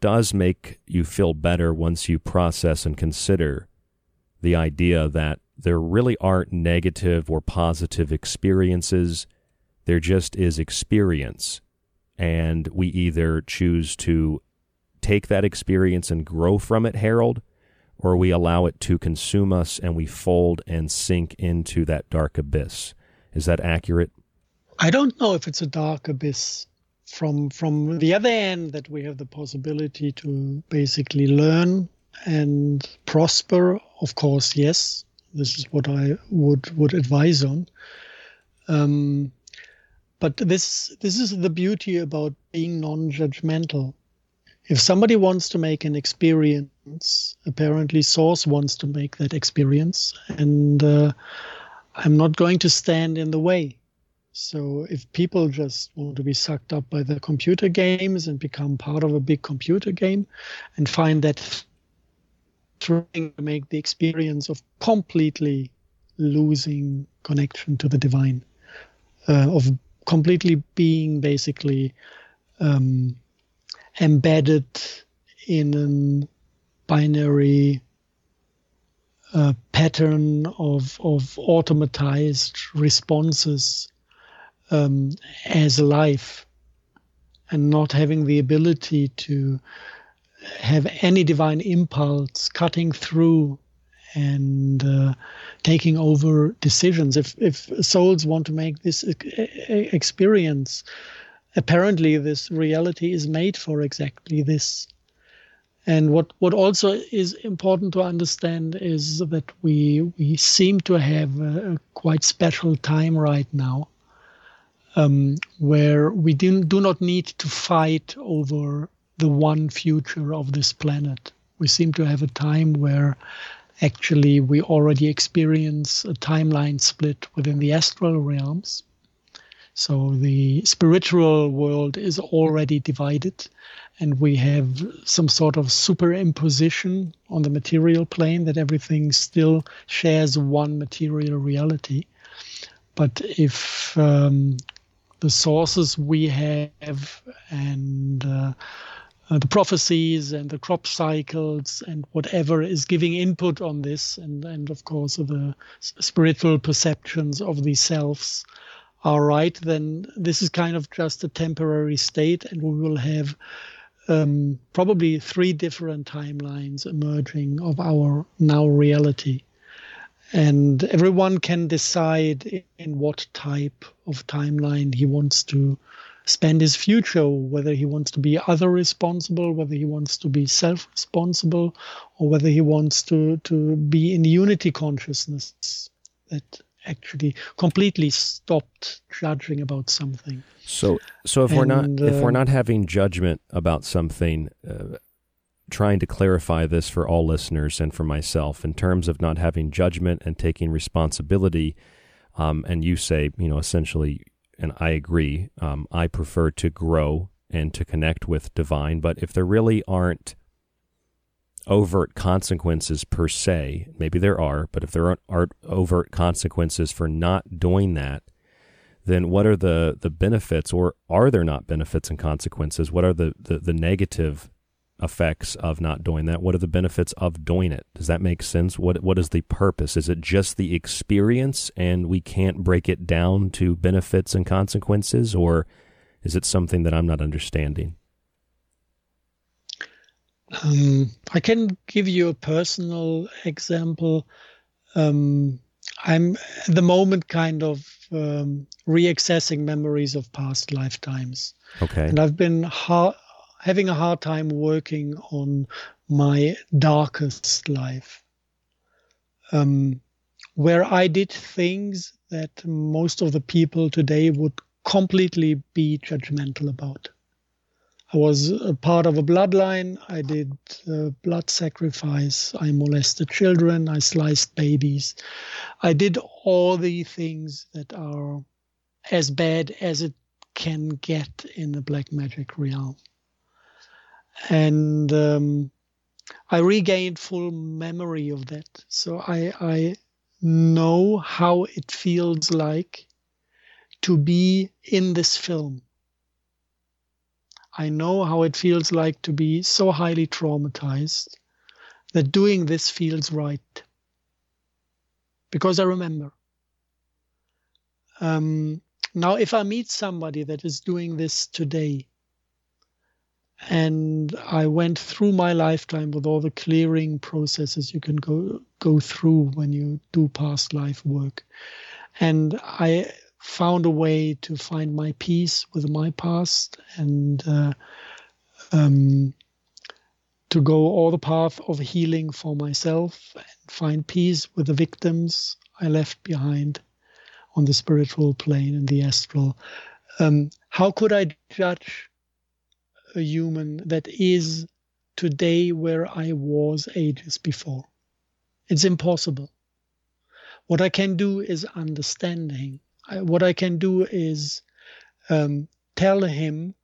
does make you feel better once you process and consider the idea that there really aren't negative or positive experiences. There just is experience. And we either choose to take that experience and grow from it, Harald, or we allow it to consume us and we fold and sink into that dark abyss. Is that accurate? I don't know if it's a dark abyss. From from the other end, that we have the possibility to basically learn and prosper. Of course, yes, this is what I would would advise on. Um, but this this is the beauty about being non-judgmental. If somebody wants to make an experience, apparently Source wants to make that experience, and uh, I'm not going to stand in the way. So if people just want to be sucked up by the computer games and become part of a big computer game and find that trying to make the experience of completely losing connection to the divine, uh, of completely being basically um, embedded in a binary uh, pattern of, of automatized responses um, as life and not having the ability to have any divine impulse cutting through and uh, taking over decisions. If if souls want to make this experience, apparently this reality is made for exactly this. And what, what also is important to understand is that we we seem to have a, a quite special time right now um, where we do, do not need to fight over the one future of this planet. We seem to have a time where actually we already experience a timeline split within the astral realms. So the spiritual world is already divided, and we have some sort of superimposition on the material plane that everything still shares one material reality. But if um, the sources we have and uh, uh, the prophecies and the crop circles and whatever is giving input on this, and, and of course the spiritual perceptions of the selves are right, then this is kind of just a temporary state, and we will have um, probably three different timelines emerging of our now reality. And everyone can decide in what type of timeline he wants to spend his future whether he wants to be other responsible whether he wants to be self responsible or whether he wants to to be in unity consciousness that actually completely stopped judging about something so so if and, we're not uh, if we're uh, not having judgment about something uh, trying to clarify this for all listeners and for myself in terms of not having judgment and taking responsibility. Um, and you say, you know, essentially, and I agree, um, I prefer to grow and to connect with divine. But if there really aren't overt consequences per se, maybe there are, but if there aren't, overt consequences for not doing that, then what are the, the benefits, or are there not benefits and consequences? What are the, the, the negative effects of not doing that? What are the benefits of doing it? Does that make sense? What what is the purpose? Is it just the experience and we can't break it down to benefits and consequences or is it something that I'm not understanding? Um, I can give you a personal example. Um, I'm at the moment kind of um, reaccessing memories of past lifetimes. Okay. And I've been ha- having a hard time working on my darkest life, um, where I did things that most of the people today would completely be judgmental about. I was a part of a bloodline. I did uh, blood sacrifice. I molested children. I sliced babies. I did all the things that are as bad as it can get in the black magic realm. And um, I regained full memory of that. So I, I know how it feels like to be in this film I know how it feels like to be so highly traumatized that doing this feels right. Because I remember. Um, now, if I meet somebody that is doing this today, and I went through my lifetime with all the clearing processes you can go go through when you do past life work, and I found a way to find my peace with my past and uh, um, to go all the path of healing for myself and find peace with the victims I left behind on the spiritual plane and the astral. Um, how could I judge a human that is today where I was ages before? It's impossible. What I can do is understanding I, what I can do is um, tell him,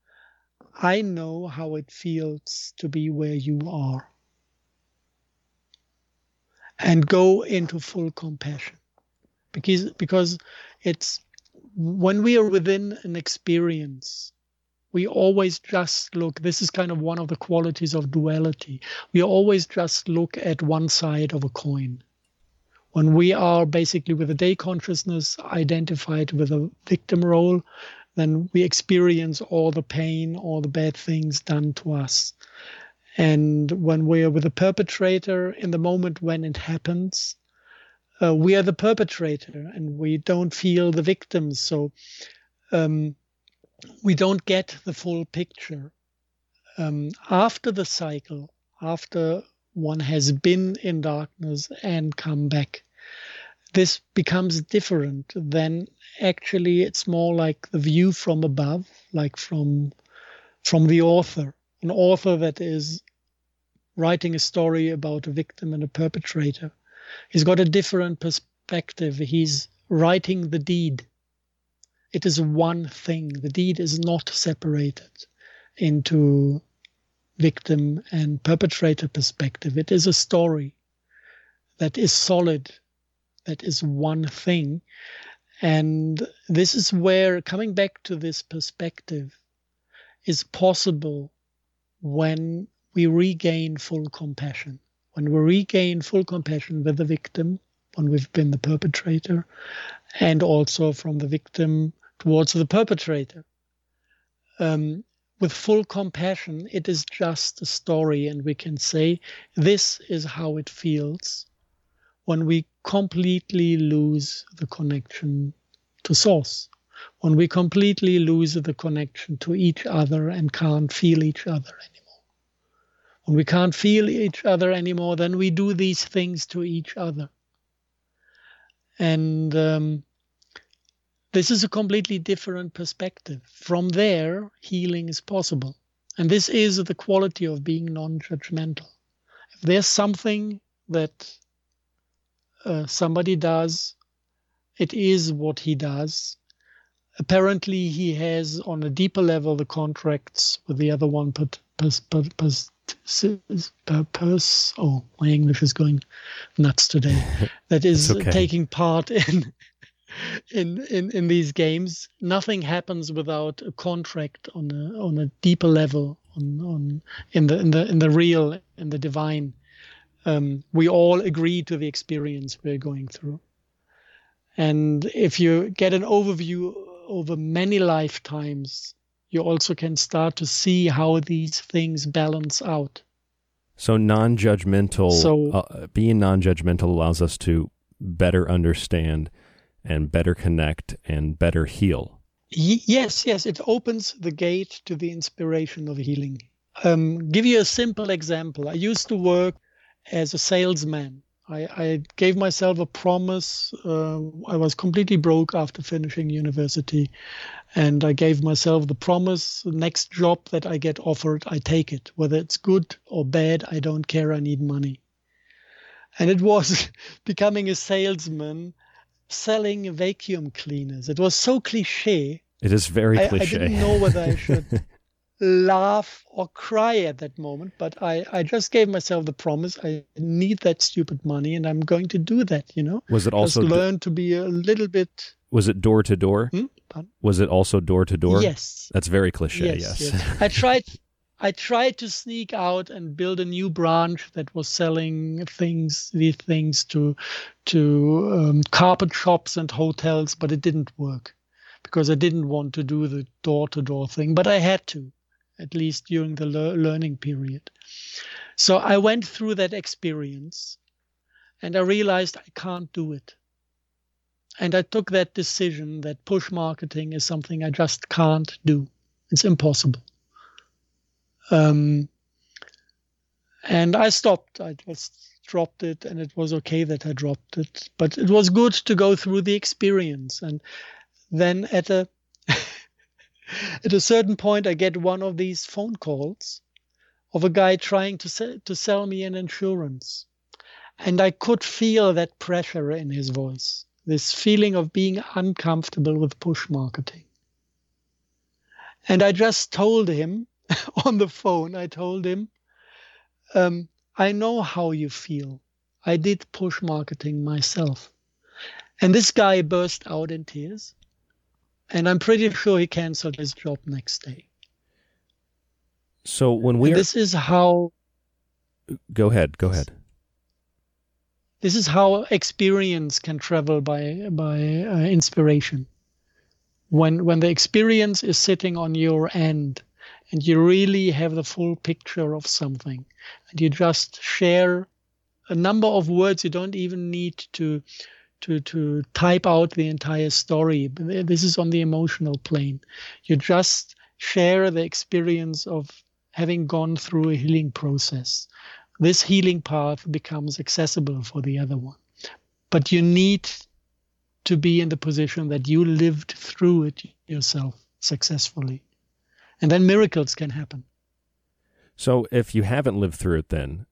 I know how it feels to be where you are. And go into full compassion. Because, because it's when we are within an experience, we always just look. This is kind of one of the qualities of duality. We always just look at one side of a coin when we are basically with a day consciousness identified with a victim role, then we experience all the pain, all the bad things done to us. And when we are with a perpetrator, in the moment when it happens, uh, we are the perpetrator and we don't feel the victims. So um, we don't get the full picture. Um, after the cycle, after one has been in darkness and come back. This becomes different. Then actually it's more like the view from above, like from from the author, an author that is writing a story about a victim and a perpetrator. He's got a different perspective. He's writing the deed. It is one thing. The deed is not separated into victim and perpetrator perspective. It is a story that is solid, that is one thing. And this is where coming back to this perspective is possible when we regain full compassion. When we regain full compassion with the victim, when we've been the perpetrator, and also from the victim towards the perpetrator. Um, with full compassion, it is just a story, and we can say, This is how it feels when we completely lose the connection to Source, when we completely lose the connection to each other and can't feel each other anymore. When we can't feel each other anymore, then we do these things to each other. And um, this is a completely different perspective. From there, healing is possible. And this is the quality of being non judgmental. If there's something that uh, somebody does, it is what he does. Apparently, he has on a deeper level the contracts with the other one, but pers, pers, pers, oh, my English is going nuts today. [LAUGHS] That is okay. taking part [LAUGHS] in in, in in these games nothing happens without a contract on a on a deeper level on, on in the in the in the real in the divine. Um, we all agree to the experience we're going through. And if you get an overview over many lifetimes, you also can start to see how these things balance out. So non-judgmental, So- uh, being non-judgmental allows us to better understand and better connect and better heal. Yes, yes, it opens the gate to the inspiration of healing. Um, give you a simple example. I used to work as a salesman. I, I gave myself a promise. Uh, I was completely broke after finishing university, and I gave myself the promise: the next job that I get offered, I take it, whether it's good or bad. I don't care. I need money. And it was [LAUGHS] becoming a salesman selling vacuum cleaners. It was so cliche. It is very I, cliche. I didn't know whether I should [LAUGHS] laugh or cry at that moment, but I, I just gave myself the promise I need that stupid money and I'm going to do that, you know? Was it also Just learn to be a little bit. Was it door to door? Hmm? Was it also door to door? Yes. That's very cliche. Yes. [LAUGHS] I tried. I tried to sneak out and build a new branch that was selling things, these things to, to um, carpet shops and hotels, but it didn't work because I didn't want to do the door-to-door thing, but I had to, at least during the lear- learning period. So I went through that experience, and I realized I can't do it. And I took that decision that push marketing is something I just can't do. It's impossible. Um, and I stopped. I just dropped it, and it was okay that I dropped it. But it was good to go through the experience. And then at a [LAUGHS] at a certain point, I get one of these phone calls of a guy trying to sell, to sell me an insurance, and I could feel that pressure in his voice. This feeling of being uncomfortable with push marketing. And I just told him [LAUGHS] on the phone, I told him, um, I know how you feel. I did push marketing myself. And this guy burst out in tears. And I'm pretty sure he canceled his job next day. So when we are, this is how go ahead, go ahead. this is how experience can travel by by uh, inspiration. When when the experience is sitting on your end, and you really have the full picture of something, and you just share a number of words, you don't even need to to to type out the entire story. This is on the emotional plane. You just share the experience of having gone through a healing process. This healing path becomes accessible for the other one. But you need to be in the position that you lived through it yourself successfully. And then miracles can happen. So if you haven't lived through it, then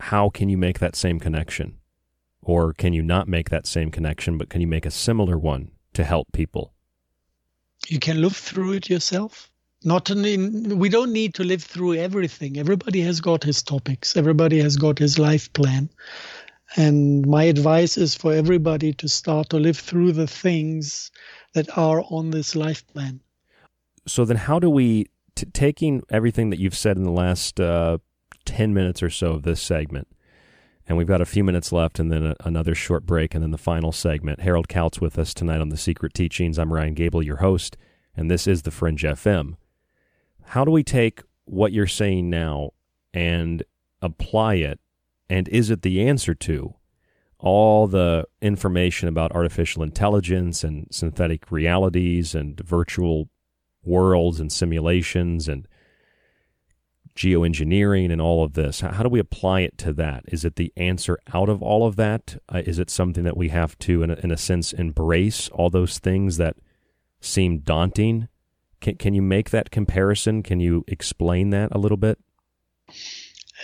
how can you make that same connection? Or can you not make that same connection, but can you make a similar one to help people? You can live through it yourself. Not in, we don't need to live through everything. Everybody has got his topics. Everybody has got his life plan. And my advice is for everybody to start to live through the things that are on this life plan. So then, how do we, t- taking everything that you've said in the last uh, 10 minutes or so of this segment, and we've got a few minutes left and then a, another short break and then the final segment. Harald Kautz with us tonight on The Secret Teachings. I'm Ryan Gable, your host, and this is The Fringe FM. How do we take what you're saying now and apply it? And is it the answer to all the information about artificial intelligence and synthetic realities and virtual worlds and simulations and geoengineering and all of this. How, do we apply it to that? Is it the answer out of all of that? Uh, is it something that we have to, in a, in a sense, embrace all those things that seem daunting? Can, can you make that comparison? Can you explain that a little bit?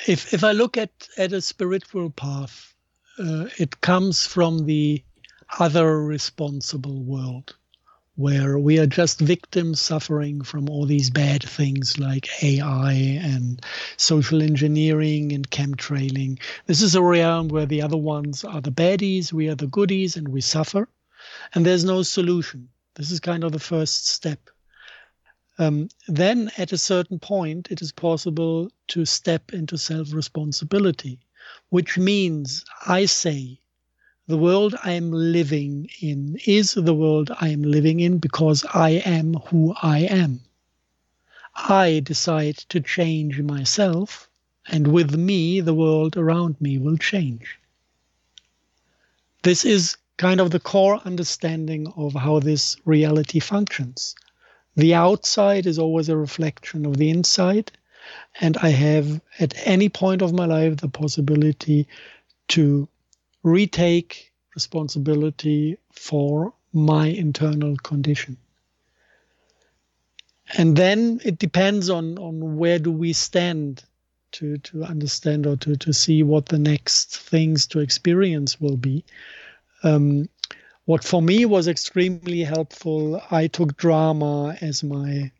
If if I look at at a spiritual path, uh, it comes from the other responsible world, where we are just victims suffering from all these bad things like AI and social engineering and chemtrailing. This is a realm where the other ones are the baddies, we are the goodies, and we suffer, and there's no solution. This is kind of the first step. um, then at a certain point, it is possible to step into self responsibility, which means I say, the world I am living in is the world I am living in because I am who I am. I decide to change myself, and with me, the world around me will change. This is kind of the core understanding of how this reality functions. The outside is always a reflection of the inside, and I have at any point of my life the possibility to retake responsibility for my internal condition. And then it depends on, on where do we stand to, to understand or to, to see what the next things to experience will be. Um, what for me was extremely helpful, I took drama as my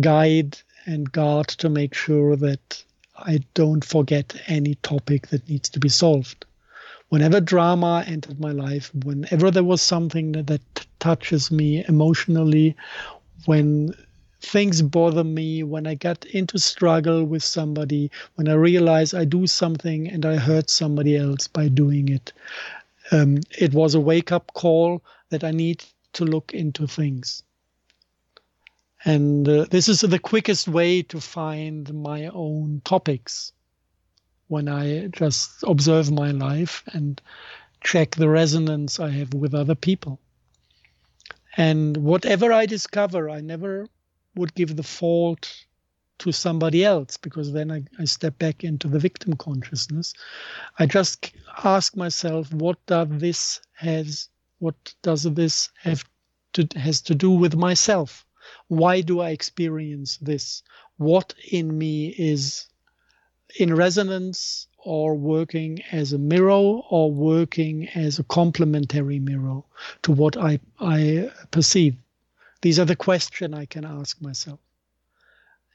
guide and guard to make sure that I don't forget any topic that needs to be solved whenever drama entered my life, whenever there was something that, that touches me emotionally, when things bother me, when I get into struggle with somebody, when I realize I do something and I hurt somebody else by doing it, um, it was a wake up call that I need to look into things. And uh, this is the quickest way to find my own topics when I just observe my life and check the resonance I have with other people. And whatever I discover, I never would give the fault to somebody else because then I, I, step back into the victim consciousness. I just ask myself, what does this has what does this have to has to do with myself? Why do I experience this? What in me is in resonance or working as a mirror or working as a complementary mirror to what I, I perceive? These are the questions I can ask myself.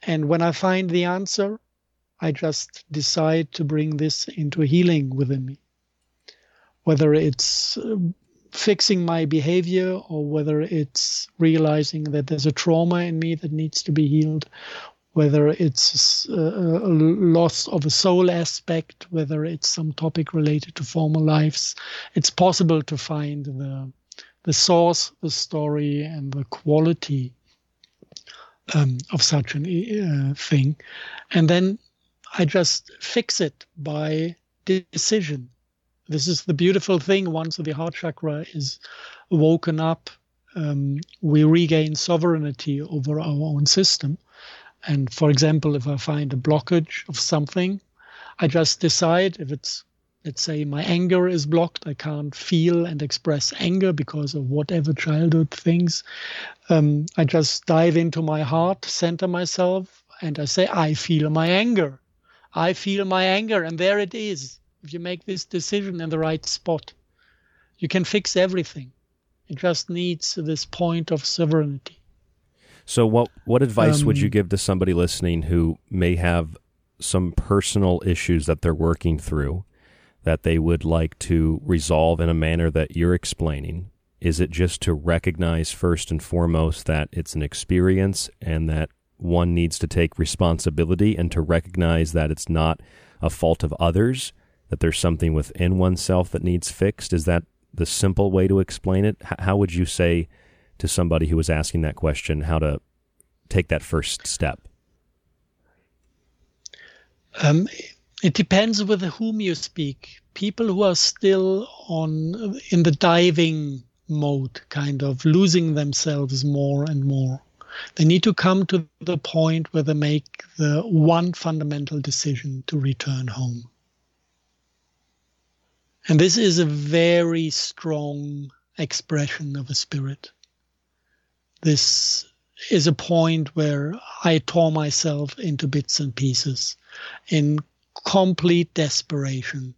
And when I find the answer, I just decide to bring this into healing within me. Whether it's uh, fixing my behavior or whether it's realizing that there's a trauma in me that needs to be healed whether it's a, loss of a soul aspect, whether it's some topic related to former lives, it's possible to find the the source, the story, and the quality um, of such a uh, thing, and then I just fix it by decision. This is the beautiful thing. Once the heart chakra is woken up, um, we regain sovereignty over our own system and for example, if I find a blockage of something, I just decide if it's, let's say, my anger is blocked, I can't feel and express anger because of whatever childhood things. Um, I just dive into my heart, center myself, and I say, I feel my anger. I feel my anger, and there it is. If you make this decision in the right spot, you can fix everything. It just needs this point of sovereignty. So, what what advice um, would you um, give to somebody listening who may have some personal issues that they're working through that they would like to resolve in a manner that you're explaining? Is it just to recognize first and foremost that it's an experience and that one needs to take responsibility and to recognize that it's not a fault of others, that there's something within oneself that needs fixed? Is that the simple way to explain it? how would you say? To somebody who was asking that question how to take that first step? Um, it depends with whom you speak. People who are still on in the diving mode, kind of losing themselves more and more. They need to come to the point where they make the one fundamental decision to return home. And this is a very strong expression of a spirit this is a point where I tore myself into bits and pieces in complete desperation.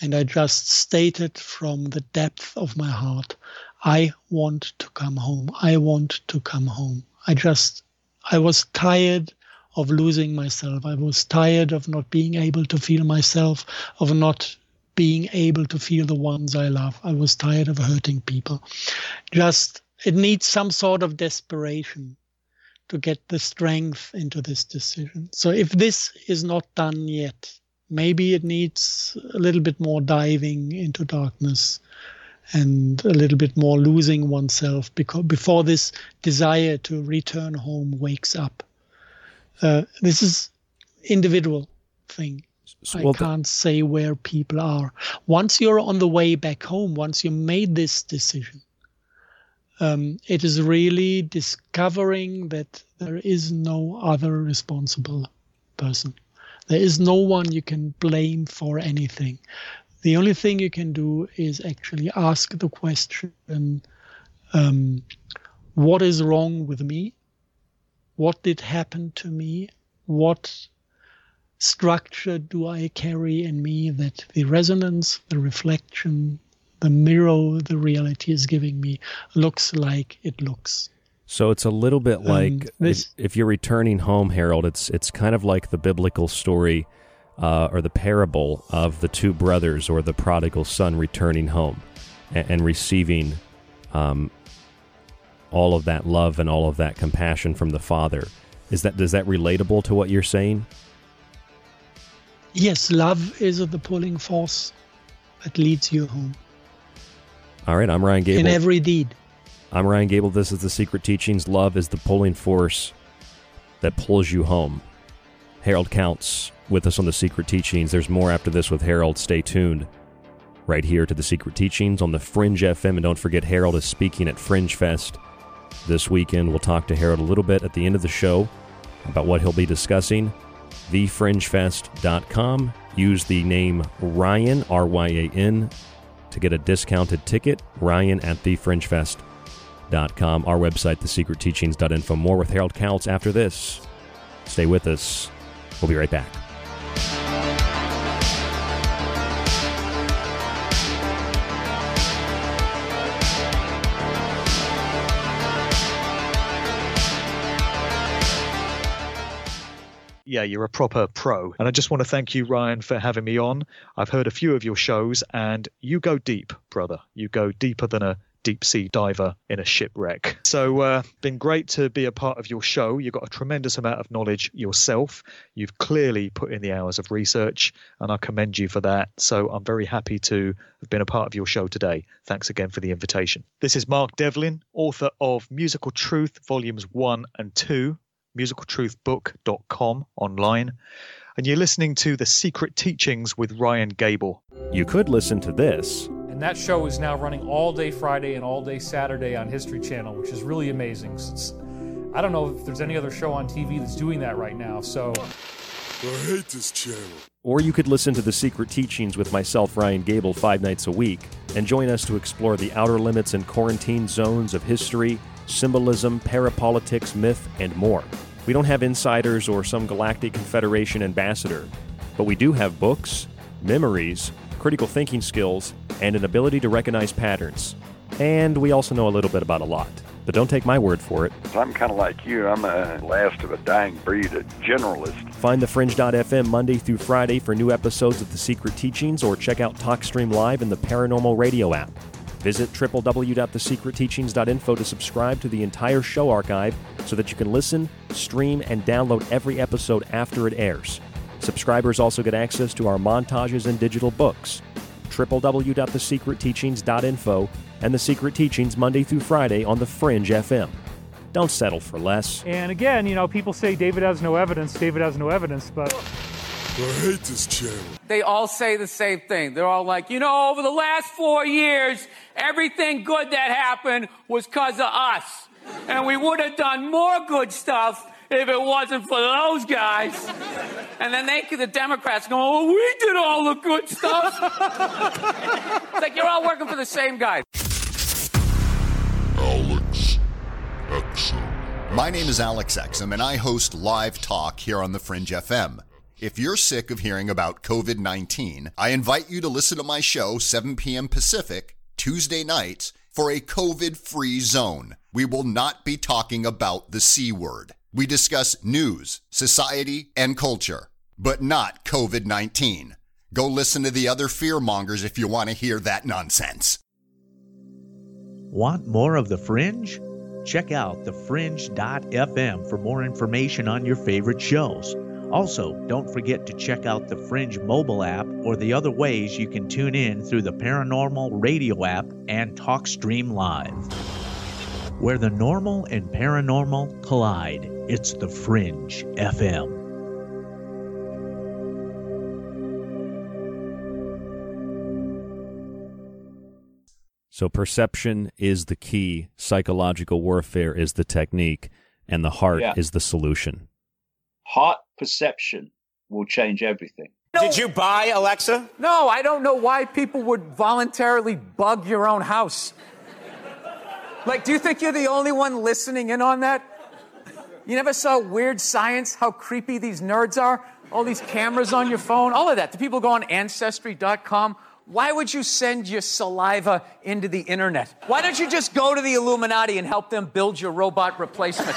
And I just stated from the depth of my heart, I want to come home. I want to come home. I just, I was tired of losing myself. I was tired of not being able to feel myself, of not being able to feel the ones I love. I was tired of hurting people. Just it needs some sort of desperation to get the strength into this decision. So if this is not done yet, maybe it needs a little bit more diving into darkness and a little bit more losing oneself because before this desire to return home wakes up. Uh, this is individual thing. I can't say where people are. Once you're on the way back home, once you made this decision, um, it is really discovering that there is no other responsible person. There is no one you can blame for anything. The only thing you can do is actually ask the question um, what is wrong with me? What did happen to me? What structure do I carry in me that the resonance, the reflection, the mirror the reality is giving me looks like it looks. So it's a little bit like um, this, if, if, you're returning home, Harald. It's it's kind of like the biblical story uh, or the parable of the two brothers or the prodigal son returning home and, and receiving um, all of that love and all of that compassion from the father. Is that does that relatable to what you're saying? Yes, love is the pulling force that leads you home. All right, I'm Ryan Gable. In every deed. I'm Ryan Gable. This is the Secret Teachings. Love is the pulling force that pulls you home. Harald Kautz with us on the Secret Teachings. There's more after this with Harald. Stay tuned right here to the Secret Teachings on the Fringe FM. And don't forget, Harald is speaking at Fringe Fest this weekend. We'll talk to Harald a little bit at the end of the show about what he'll be discussing. TheFringeFest.com. Use the name Ryan, R Y A N, to get a discounted ticket. Ryan at TheFringeFest.com our website, thesecretteachings.info. More with Harald Kautz after this. Stay with us. We'll be right back. Yeah, you're a proper pro. And I just want to thank you, Ryan, for having me on. I've heard a few of your shows, and you go deep, brother. You go deeper than a deep sea diver in a shipwreck. So, uh, been great to be a part of your show. You've got a tremendous amount of knowledge yourself. You've clearly put in the hours of research, and I commend you for that. So, I'm very happy to have been a part of your show today. Thanks again for the invitation. This is Mark Devlin, author of Musical Truth, Volumes 1 and 2, musicaltruthbook.com online and you're listening to The Secret Teachings with Ryan Gable. You could listen to this and that show is now running all day Friday and all day Saturday on History Channel, which is really amazing. It's, I don't know if there's any other show on TV that's doing that right now. So I hate this channel. Or you could listen to The Secret Teachings with myself, Ryan Gable, five nights a week, and join us to explore the outer limits and quarantine zones of history, symbolism, parapolitics, myth, and more. We don't have insiders or some galactic confederation ambassador, but we do have books, memories, critical thinking skills, and an ability to recognize patterns. And we also know a little bit about a lot. But don't take my word for it. I'm kind of like you. I'm a last of a dying breed, a generalist. Find the Fringe.fm Monday through Friday for new episodes of The Secret Teachings or check out TalkStream Live in the Paranormal Radio app. Visit www.thesecretteachings.info to subscribe to the entire show archive so that you can listen, stream, and download every episode after it airs. Subscribers also get access to our montages and digital books. www.thesecretteachings.info and The Secret Teachings Monday through Friday on The Fringe FM. Don't settle for less. And again, you know, people say David has no evidence, David has no evidence, but. I hate this channel. They all say the same thing. They're all like, you know, over the last four years, everything good that happened was because of us. And we would have done more good stuff if it wasn't for those guys. And then they, the Democrats, go, oh, we did all the good stuff. it's like you're all working for the same guy. Alex Exum. My name is Alex Exum, and I host Live Talk here on the Fringe FM. If you're sick of hearing about COVID 19, I invite you to listen to my show, 7 p.m. Pacific, Tuesday nights, for a COVID free zone. We will not be talking about the C word. We discuss news, society, and culture, but not COVID 19. Go listen to the other fearmongers if you want to hear that nonsense. Want more of The Fringe? Check out thefringe.fm for more information on your favorite shows. Also, don't forget to check out the Fringe mobile app or the other ways you can tune in through the Paranormal Radio app and TalkStream Live. Where the normal and paranormal collide, it's the Fringe FM. So perception is the key, psychological warfare is the technique, and the heart Yeah. is the solution. Heart perception will change everything. Did you buy Alexa? No, I don't know why people would voluntarily bug your own house. Like, do you think you're the only one listening in on that? You never saw Weird Science, how creepy these nerds are? All these cameras on your phone, all of that. Do people go on Ancestry.com? Why would you send your saliva into the internet? Why don't you just go to the Illuminati and help them build your robot replacement?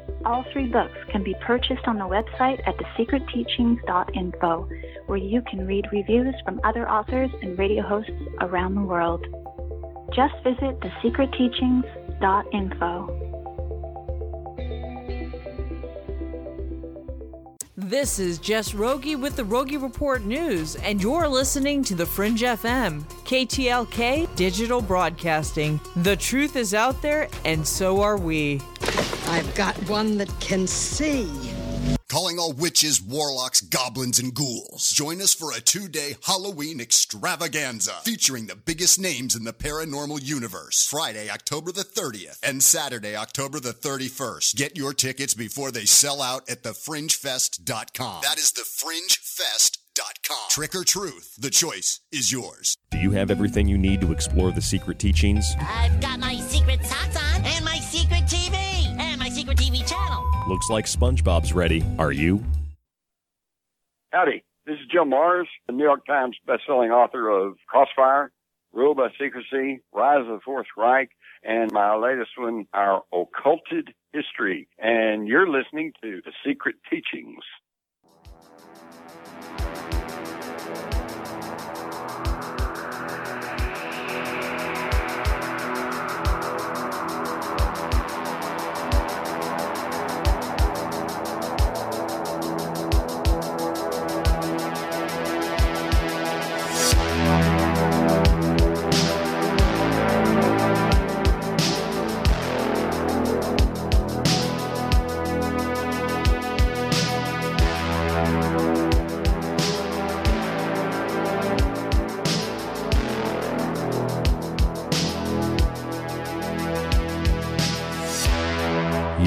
All three books can be purchased on the website at thesecretteachings.info, where you can read reviews from other authors and radio hosts around the world. Just visit thesecretteachings.info. This is Jess Rogie with the Rogie Report News, and you're listening to the Fringe FM, KTLK Digital Broadcasting. The truth is out there, and so are we. I've got one that can see. Calling all witches, warlocks, goblins, and ghouls. Join us for a two day Halloween extravaganza featuring the biggest names in the paranormal universe. Friday, October the 30th and Saturday, October the 31st. Get your tickets before they sell out at thefringefest.com. That is thefringefest.com. Trick or truth, the choice is yours. Do you have everything you need to explore the secret teachings? I've got my secret Looks like SpongeBob's ready. Are you? Howdy, this is Jim Marrs, the New York Times bestselling author of Crossfire, Rule by Secrecy, Rise of the Fourth Reich, and my latest one, Our Occulted History. And you're listening to The Secret Teachings.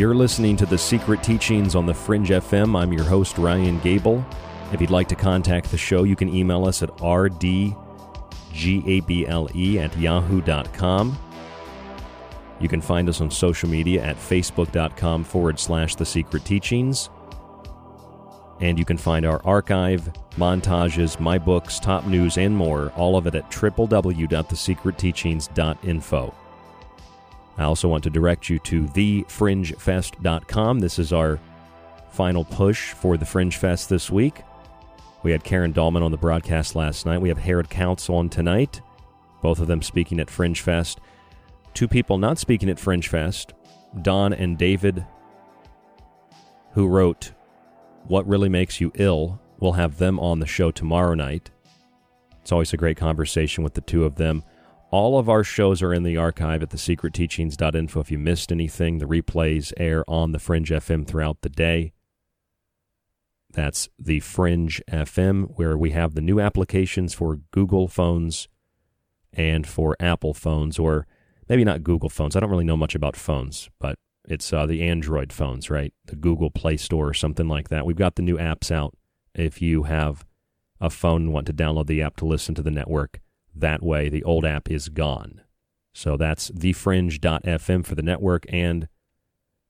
You're listening to The Secret Teachings on the Fringe FM. I'm your host, Ryan Gable. If you'd like to contact the show, you can email us at rdgable at yahoo.com. You can find us on social media at facebook.com forward slash The Secret Teachings. And you can find our archive, montages, my books, top news, and more, all of it at www.thesecretteachings.info. I also want to direct you to thefringefest.com. This is our final push for the Fringe Fest this week. We had Karen Dahlman on the broadcast last night. We have Harald Kautz on tonight, both of them speaking at Fringe Fest. Two people not speaking at Fringe Fest, Dawn and David, who wrote What Really Makes You Ill. We'll have them on the show tomorrow night. It's always a great conversation with the two of them. All of our shows are in the archive at thesecretteachings.info. If you missed anything, the replays air on the Fringe FM throughout the day. That's the Fringe FM, where we have the new applications for Google phones and for Apple phones, or maybe not Google phones. I don't really know much about phones, but it's uh, the Android phones, right? The Google Play Store or something like that. We've got the new apps out. If you have a phone and want to download the app to listen to the network, that way the old app is gone. So that's thefringe.fm for the network and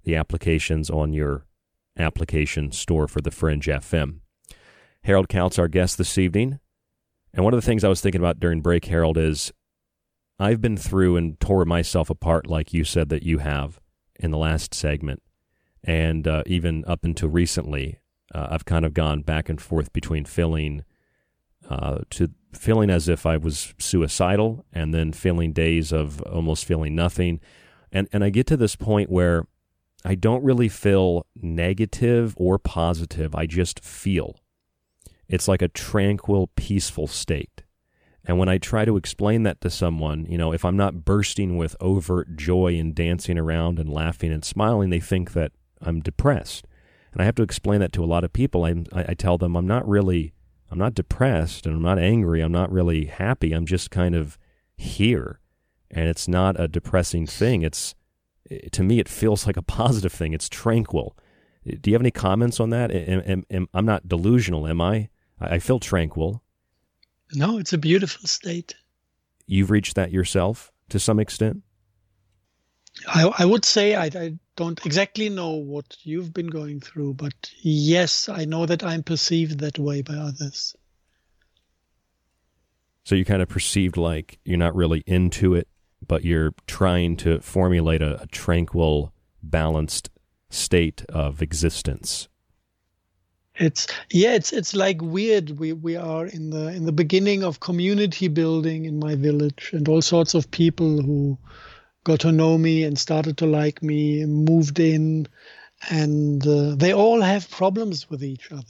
the applications on your application store for the Fringe FM. Harald Kautz, our guest this evening. And one of the things I was thinking about during break, Harald, is I've been through and tore myself apart, like you said that you have in the last segment. And uh, even up until recently, uh, I've kind of gone back and forth between feeling uh, to feeling as if I was suicidal and then feeling days of almost feeling nothing. And, and I get to this point where I don't really feel negative or positive. I just feel. It's like a tranquil, peaceful state. And when I try to explain that to someone, you know, if I'm not bursting with overt joy and dancing around and laughing and smiling, they think that I'm depressed. And I have to explain that to a lot of people. I, I tell them I'm not really, I'm not depressed and I'm not angry. I'm not really happy. I'm just kind of here. And it's not a depressing thing. It's, eh, to me, it feels like a positive thing. It's tranquil. Eh, do you have any comments on that? Am, am, am, I'm not delusional, am I? I feel tranquil. No, it's a beautiful state. You've reached that yourself to some extent? I, I would say I, I don't exactly know what you've been going through, but yes, I know that I'm perceived that way by others. So you kind of perceived like you're not really into it, but you're trying to formulate a, a tranquil, balanced state of existence. It's yeah, it's it's like weird. We we are in the in the beginning of community building in my village, and all sorts of people who got to know me and started to like me moved in, and uh, they all have problems with each other.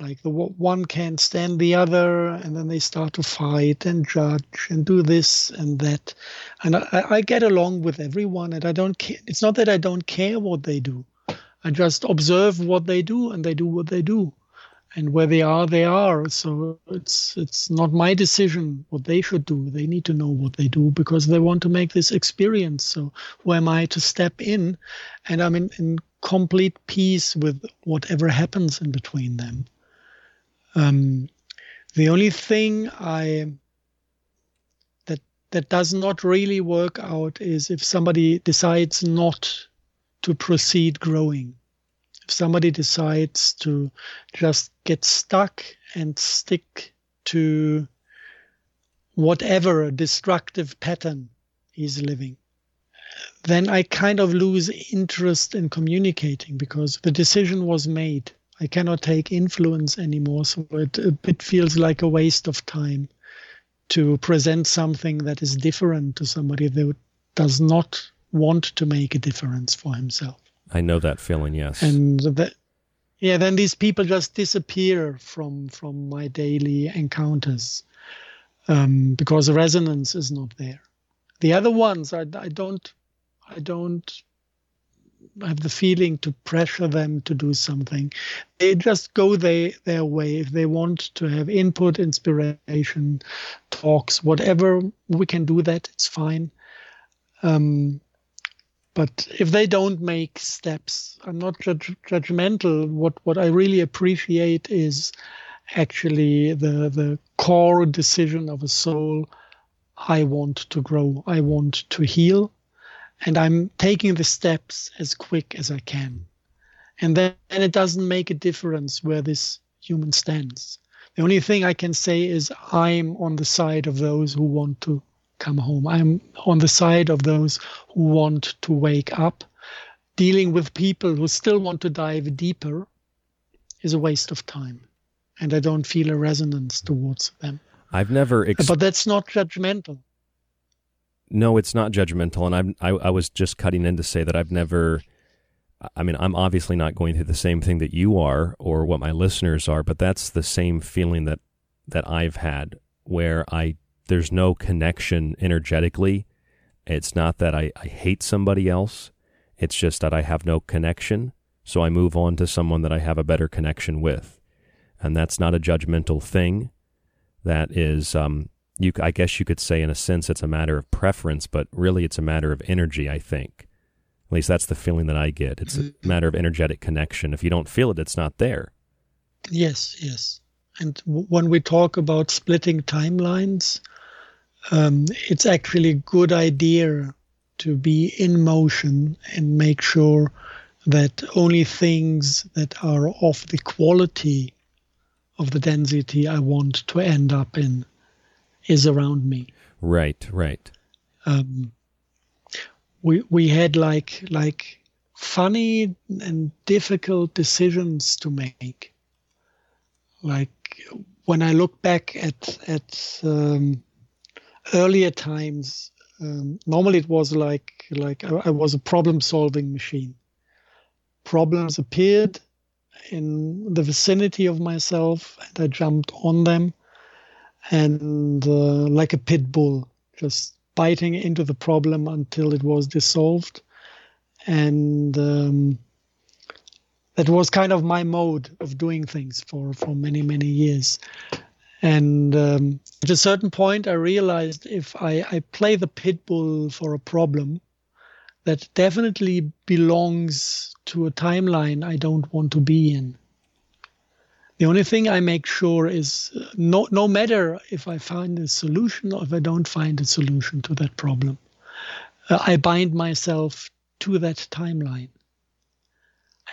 Like the one can't stand the other, and then they start to fight and judge and do this and that. And I, I get along with everyone, and I don't care. It's not that I don't care what they do I just observe what they do, and they do what they do, and where they are, they are. So it's it's not my decision what they should do. They need to know what they do because they want to make this experience. So who am I to step in? And I'm in, in complete peace with whatever happens in between them. Um, the only thing I that that does not really work out is if somebody decides not to proceed growing. If somebody decides to just get stuck and stick to whatever destructive pattern he's living, then I kind of lose interest in communicating because the decision was made. I cannot take influence anymore, so it a bit feels like a waste of time to present something that is different to somebody that does not want to make a difference for himself. I know that feeling, yes. And that, yeah, then these people just disappear from from my daily encounters um, because the resonance is not there. The other ones, I, I don't, I don't have the feeling to pressure them to do something. They just go they, their way. If they want to have input, inspiration, talks, whatever, we can do that. It's fine. Um, but if they don't make steps, I'm not judge, judgmental. What what I really appreciate is actually the the core decision of a soul. I want to grow. I want to heal, and I'm taking the steps as quick as I can. And then and it doesn't make a difference where this human stands. The only thing I can say is I'm on the side of those who want to come home. I'm on the side of those who want to wake up. Dealing with people who still want to dive deeper is a waste of time. And I don't feel a resonance towards them. I've never. Ex- but that's not judgmental. No, it's not judgmental. And I'm, I, I was just cutting in to say that I've never. I mean, I'm obviously not going through the same thing that you are or what my listeners are, but that's the same feeling that that I've had where I there's no connection energetically. It's not that I, I hate somebody else. It's just that I have no connection. So I move on to someone that I have a better connection with. And that's not a judgmental thing. That is, um, you, I guess you could say, in a sense, it's a matter of preference, but really it's a matter of energy, I think. At least that's the feeling that I get. It's a Mm-hmm. matter of energetic connection. If you don't feel it, it's not there. Yes, yes. And w- when we talk about splitting timelines, um, it's actually a good idea to be in motion and make sure that only things that are of the quality of the density I want to end up in is around me. Right, right. Um, we we had like like funny and difficult decisions to make. Like when I look back at at um, earlier times, um, normally it was like like I, I was a problem solving machine. Problems appeared in the vicinity of myself, and I jumped on them, and uh, like a pit bull, just biting into the problem until it was dissolved, and um, that was kind of my mode of doing things for for many many years. And um, at a certain point, I realized if I, I play the pit bull for a problem, that definitely belongs to a timeline I don't want to be in. The only thing I make sure is uh, no, no matter if I find a solution or if I don't find a solution to that problem, uh, I bind myself to that timeline.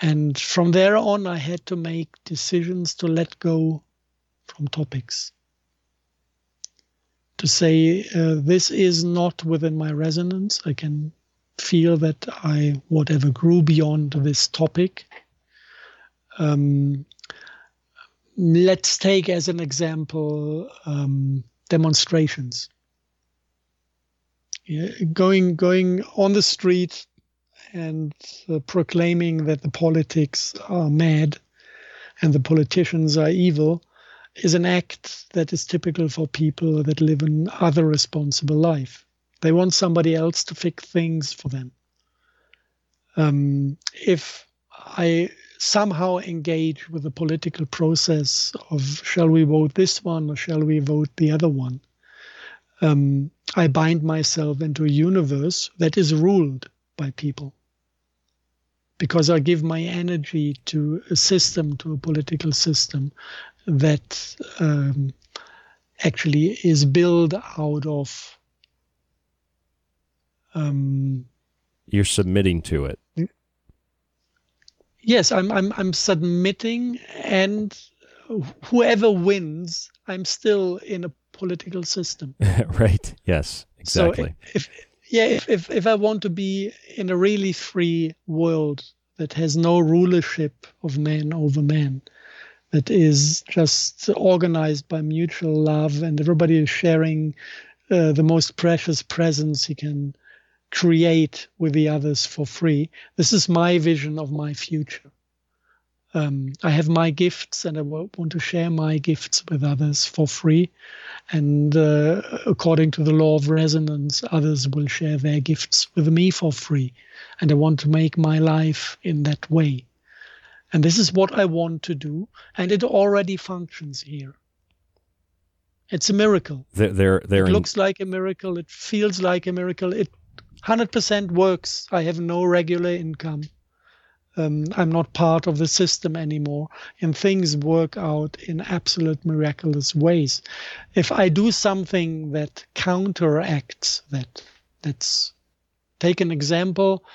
And from there on, I had to make decisions to let go from topics. To say, uh, this is not within my resonance. I can feel that I, whatever grew beyond this topic. Um, let's take as an example um, demonstrations. Yeah, going going on the street and uh, proclaiming that the politics are mad and the politicians are evil is an act that is typical for people that live an other responsible life. They want somebody else to fix things for them. Um, if I somehow engage with the political process of shall we vote this one or shall we vote the other one, um, I bind myself into a universe that is ruled by people. Because I give my energy to a system, to a political system that um, actually is built out of. Um, You're submitting to it. yes, I'm, I'm, I'm submitting, and whoever wins, I'm still in a political system. [LAUGHS] right. Yes. Exactly. So if, yeah, if, if if I want to be in a really free world that has no rulership of man over man, that is just organized by mutual love and everybody is sharing uh, the most precious presence he can create with the others for free. This is my vision of my future. Um, I have my gifts and I want to share my gifts with others for free. And uh, according to the law of resonance, others will share their gifts with me for free. And I want to make my life in that way. And this is what I want to do. And it already functions here. It's a miracle. They're they're, they're it in- looks like a miracle. It feels like a miracle. It 100% works. I have no regular income. Um, I'm not part of the system anymore, and things work out in absolute miraculous ways. If I do something that counteracts that, let's take an example.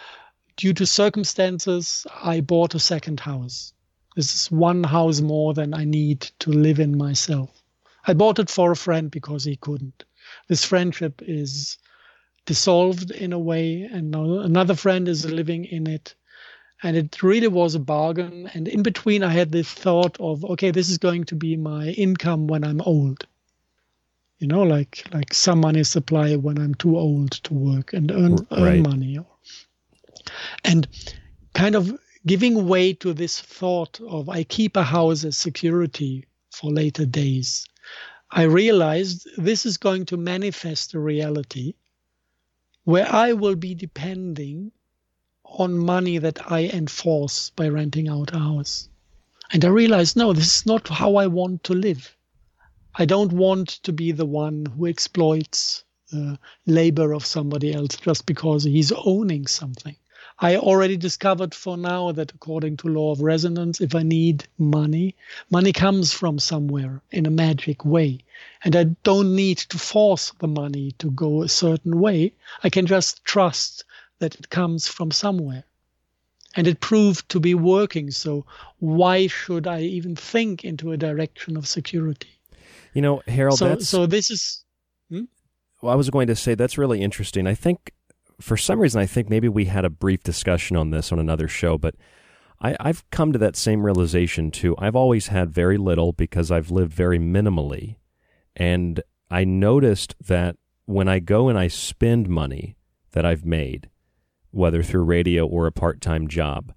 Due to circumstances, I bought a second house. This is one house more than I need to live in myself. I bought it for a friend because he couldn't. This friendship is dissolved in a way, and now another friend is living in it. And it really was a bargain. And in between, I had this thought of, okay, this is going to be my income when I'm old. You know, like like some money supply when I'm too old to work and earn, earn Right. money. And kind of giving way to this thought of I keep a house as security for later days. I realized this is going to manifest a reality where I will be depending on money that I enforce by renting out a house. And I realized, no, this is not how I want to live. I don't want to be the one who exploits the labor of somebody else just because he's owning something. I already discovered for now that according to law of resonance, if I need money, money comes from somewhere in a magic way. And I don't need to force the money to go a certain way. I can just trust that it comes from somewhere. And it proved to be working. So why should I even think into a direction of security? You know, Harald, so, that's. so this is. Hmm? Well, I was going to say that's really interesting. I think for some reason, I think maybe we had a brief discussion on this on another show, but I, I've come to that same realization too. I've always had very little because I've lived very minimally. And I noticed that when I go and I spend money that I've made, whether through radio or a part time job,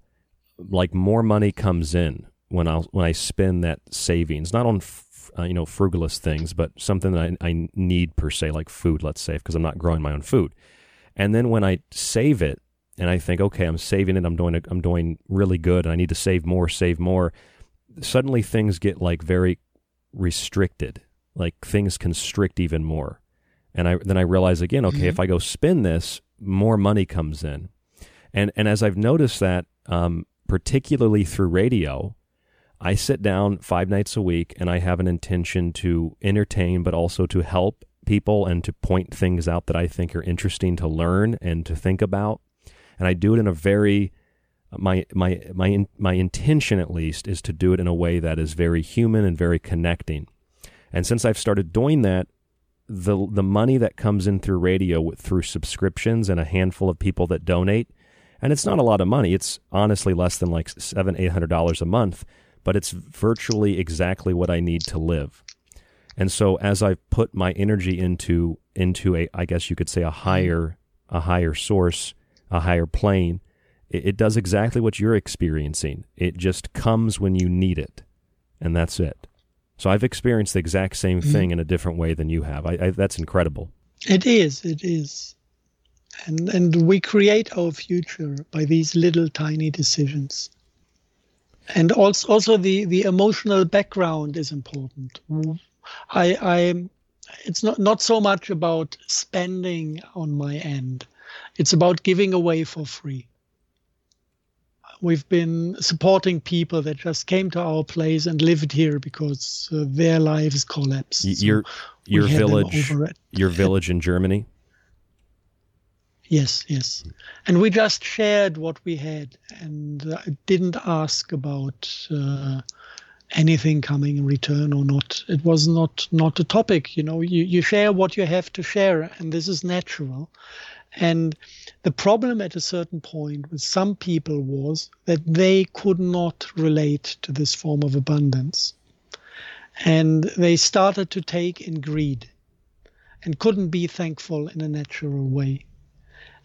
like more money comes in when I when I spend that savings, not on f- uh, you know frugalist things, but something that I, I need per se, like food, let's say, because I'm not growing my own food. And then when I save it and I think, okay, I'm saving it, I'm doing I'm doing really good, and I need to save more, save more. Suddenly things get like very restricted, like things constrict even more. And I then I realize again, okay, mm-hmm. if I go spend this, more money comes in. And and as I've noticed that, um, particularly through radio, I sit down five nights a week and I have an intention to entertain, but also to help people and to point things out that I think are interesting to learn and to think about. And I do it in a very my my my my intention at least is to do it in a way that is very human and very connecting. And since I've started doing that, the the money that comes in through radio through subscriptions and a handful of people that donate, and it's not a lot of money. It's honestly less than like seven eight hundred dollars a month, but it's virtually exactly what I need to live. And so as I've put my energy into into a I guess you could say a higher a higher source, a higher plane, it, it does exactly what you're experiencing. It just comes when you need it. And that's it. So I've experienced the exact same mm-hmm. thing in a different way than you have. I, I, that's incredible. It is. It is. And and we create our future by these little tiny decisions. And also also the the emotional background is important. I, I it's not not so much about spending on my end. It's about giving away for free. We've been supporting people that just came to our place and lived here because uh, their lives collapsed. Your so your village, your village in Germany. Yes, yes, and we just shared what we had and uh, didn't ask about. Uh, anything coming in return or not. It was not not a topic. You know, you, you share what you have to share, and this is natural. And the problem at a certain point with some people was that they could not relate to this form of abundance. And they started to take in greed and couldn't be thankful in a natural way.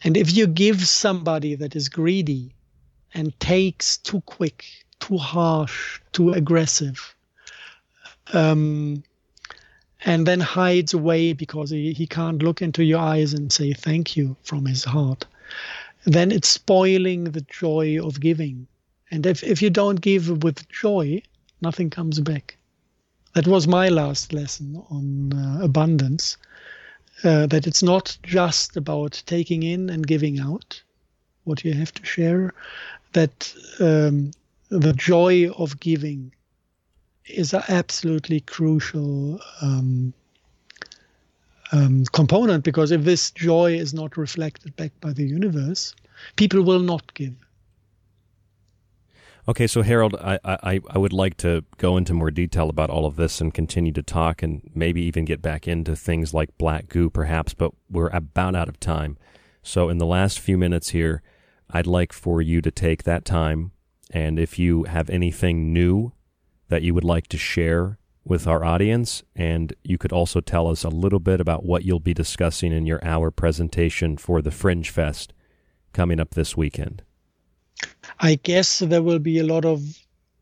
And if you give somebody that is greedy and takes too quick too harsh, too aggressive, um, and then hides away because he, he can't look into your eyes and say thank you from his heart, then it's spoiling the joy of giving. And if, if you don't give with joy, nothing comes back. That was my last lesson on uh, abundance. Uh, that it's not just about taking in and giving out what you have to share, that um, the joy of giving is an absolutely crucial um, um, component because if this joy is not reflected back by the universe, people will not give. Okay, so Harald, I, I, I would like to go into more detail about all of this and continue to talk and maybe even get back into things like black goo, perhaps, but we're about out of time. So, in the last few minutes here, I'd like for you to take that time and if you have anything new that you would like to share with our audience, and you could also tell us a little bit about what you'll be discussing in your hour presentation for the Fringe Fest coming up this weekend. I guess there will be a lot of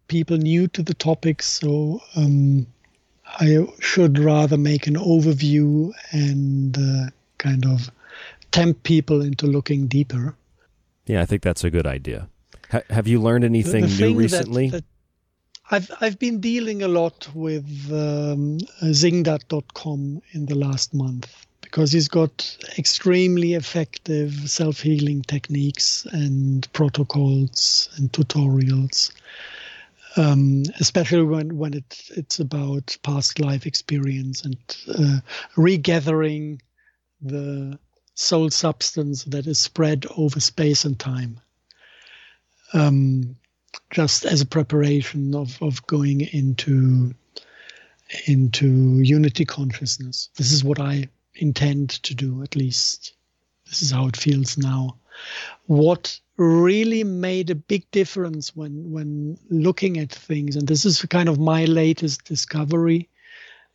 people new to the topic, so um, I should rather make an overview and uh, kind of tempt people into looking deeper. Yeah, I think that's a good idea. Ha- have you learned anything new thing that- recently? that I've I've been dealing a lot with um, Zingdad.com in the last month because he's got extremely effective self healing techniques and protocols and tutorials. Um, especially when, when it, it's about past life experience and uh, regathering the soul substance that is spread over space and time. Um, just as a preparation of, of going into into unity consciousness. This is what I intend to do, at least. This is how it feels now. What really made a big difference when when looking at things, and this is kind of my latest discovery,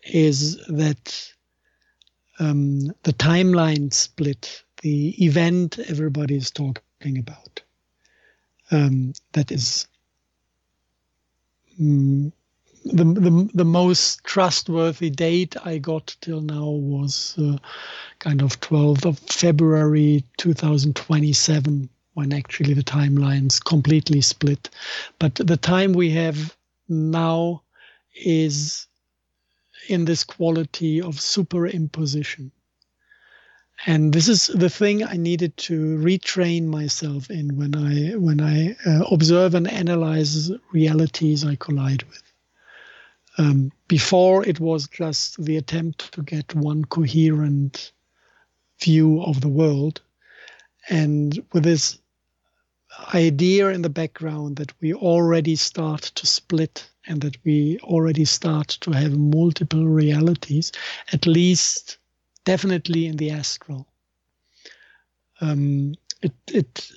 is that um, the timeline split, the event everybody is talking about, um, that is mm, the, the the most trustworthy date I got till now was uh, kind of 12th of February 2027 when actually the timelines completely split. But the time we have now is in this quality of superimposition. And this is the thing I needed to retrain myself in when I when I uh, observe and analyze realities I collide with. Um, before it was just the attempt to get one coherent view of the world, and with this idea in the background that we already start to split and that we already start to have multiple realities, at least definitely in the astral. Um, it, it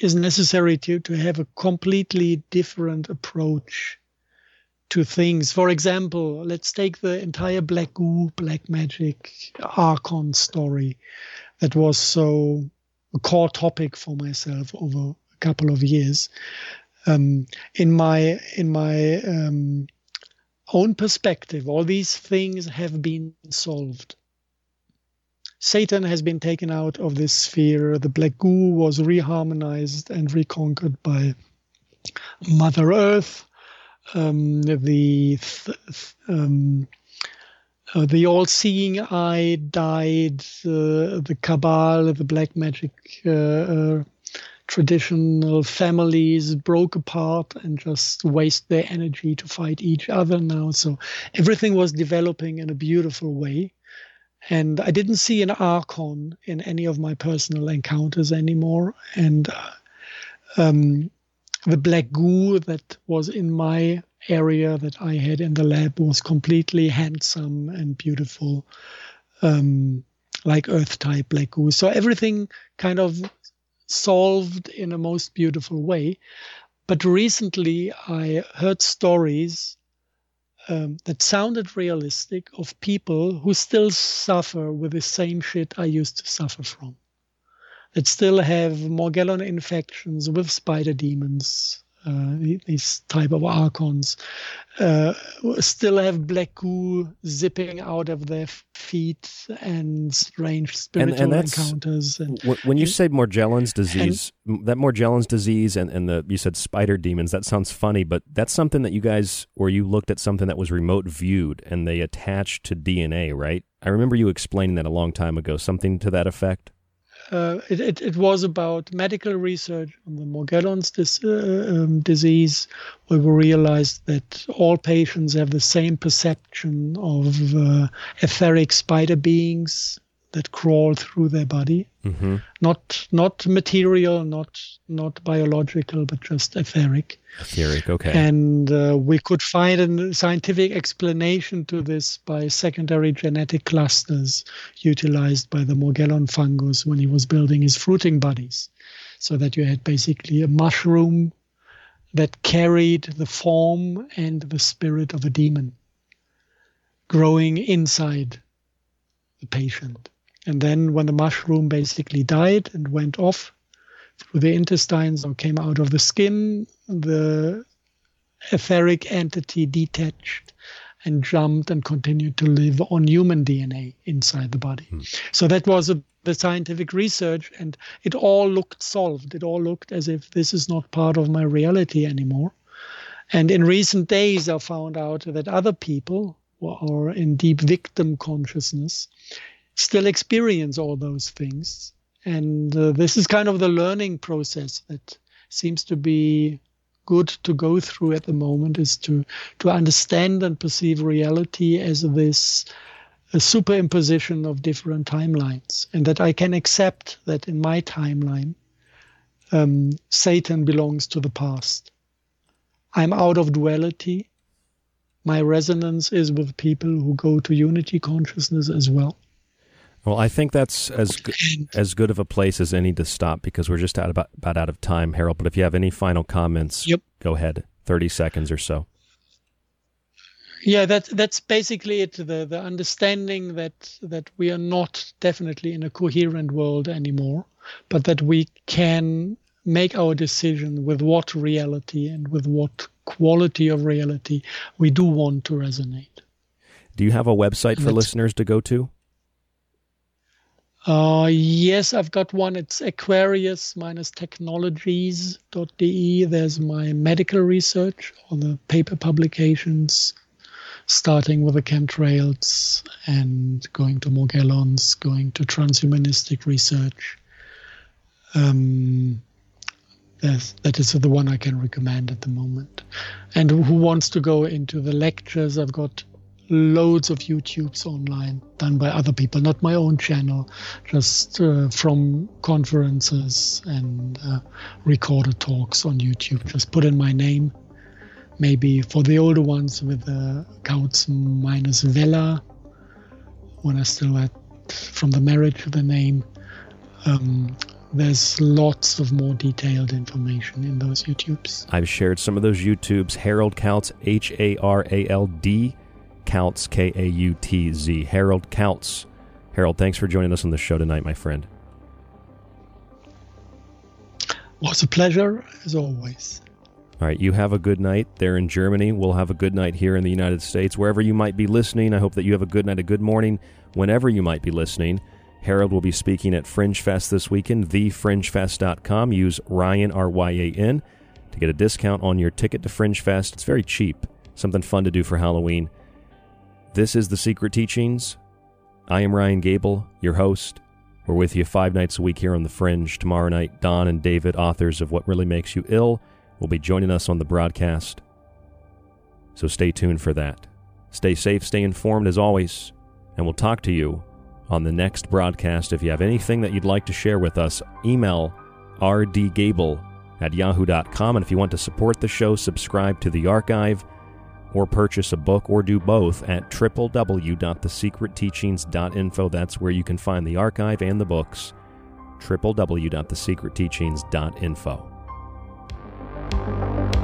is necessary to, to have a completely different approach to things. For example, let's take the entire Black Goo, Black Magic, Archon story that was so a core topic for myself over a couple of years. Um, in my in my um, own perspective, all these things have been solved. Satan has been taken out of this sphere. The black goo was reharmonized and reconquered by Mother Earth. Um, the th- th- um, uh, the all-seeing eye died. Uh, the cabal, the black magic uh, uh, traditional families broke apart and just waste their energy to fight each other now. So everything was developing in a beautiful way. And I didn't see an archon in any of my personal encounters anymore. And uh, um, the black goo that was in my area that I had in the lab was completely handsome and beautiful, um, like earth type black goo. So everything kind of solved in a most beautiful way. But recently I heard stories um, that sounded realistic of people who still suffer with the same shit I used to suffer from. That still have Morgellon infections with spider demons, uh, these type of archons, uh, still have black goo zipping out of their feet and strange spiritual encounters. And, Wh- when you say Morgellons disease, that Morgellons disease and, and the you said spider demons, that sounds funny, but that's something that you guys or you looked at something that was remote viewed and they attached to DNA, right? I remember you explaining that a long time ago, something to that effect. Uh, it, it, it was about medical research on the Morgellons dis, uh, um, disease, where we realized that all patients have the same perception of uh, etheric spider beings that crawl through their body, Mm-hmm. not not material, not not biological, but just etheric. Etheric, okay. And uh, we could find a scientific explanation to this by secondary genetic clusters utilized by the Morgellon fungus when he was building his fruiting bodies. So that you had basically a mushroom that carried the form and the spirit of a demon growing inside the patient. And then when the mushroom basically died and went off through the intestines or came out of the skin, the etheric entity detached and jumped and continued to live on human DNA inside the body. Hmm. So that was a, the scientific research, and it all looked solved. It all looked as if this is not part of my reality anymore. And in recent days, I found out that other people who are in deep victim consciousness still experience all those things. And uh, this is kind of the learning process that seems to be good to go through at the moment is to to understand and perceive reality as this superimposition of different timelines and that I can accept that in my timeline um, Satan belongs to the past. I'm out of duality. My resonance is with people who go to unity consciousness as well. Well, I think that's as good, as good of a place as any to stop because we're just out about, about out of time, Harald. But if you have any final comments, yep. go ahead. Thirty seconds or so. Yeah, that that's basically it. The the understanding that that we are not definitely in a coherent world anymore, but that we can make our decision with what reality and with what quality of reality we do want to resonate. Do you have a website for listeners to go to? Uh, yes, I've got one. It's aquarius-technologies.de. There's my medical research, all the paper publications, starting with the chemtrails and going to Morgellons, going to transhumanistic research. Um, that is the one I can recommend at the moment. And who wants to go into the lectures? I've got loads of YouTubes online done by other people, not my own channel, just uh, from conferences and uh, recorded talks on YouTube. Just put in my name. Maybe for the older ones with the Kautz minus Vella, when I still had from the marriage the name. Um, there's lots of more detailed information in those YouTubes. I've shared some of those YouTubes. Harald Kautz, H A R A L D, Kautz, K A U T Z. Harald Kautz. Harald, thanks for joining us on the show tonight, my friend. Was a pleasure, as always. All right, you have a good night there in Germany. We'll have a good night here in the United States. Wherever you might be listening, I hope that you have a good night, a good morning, whenever you might be listening. Harald will be speaking at Fringe Fest this weekend, thefringefest.com. Use Ryan, R Y A N, to get a discount on your ticket to Fringe Fest. It's very cheap, something fun to do for Halloween. This is The Secret Teachings. I am Ryan Gable, your host. We're with you five nights a week here on The Fringe. Tomorrow night, Dawn and David, authors of What Really Makes You Ill, will be joining us on the broadcast. So stay tuned for that. Stay safe, stay informed as always, and we'll talk to you on the next broadcast. If you have anything that you'd like to share with us, email rdgable at yahoo.com. And if you want to support the show, subscribe to the archive or purchase a book or do both at www.thesecretteachings.info. That's where you can find the archive and the books. www.thesecretteachings.info.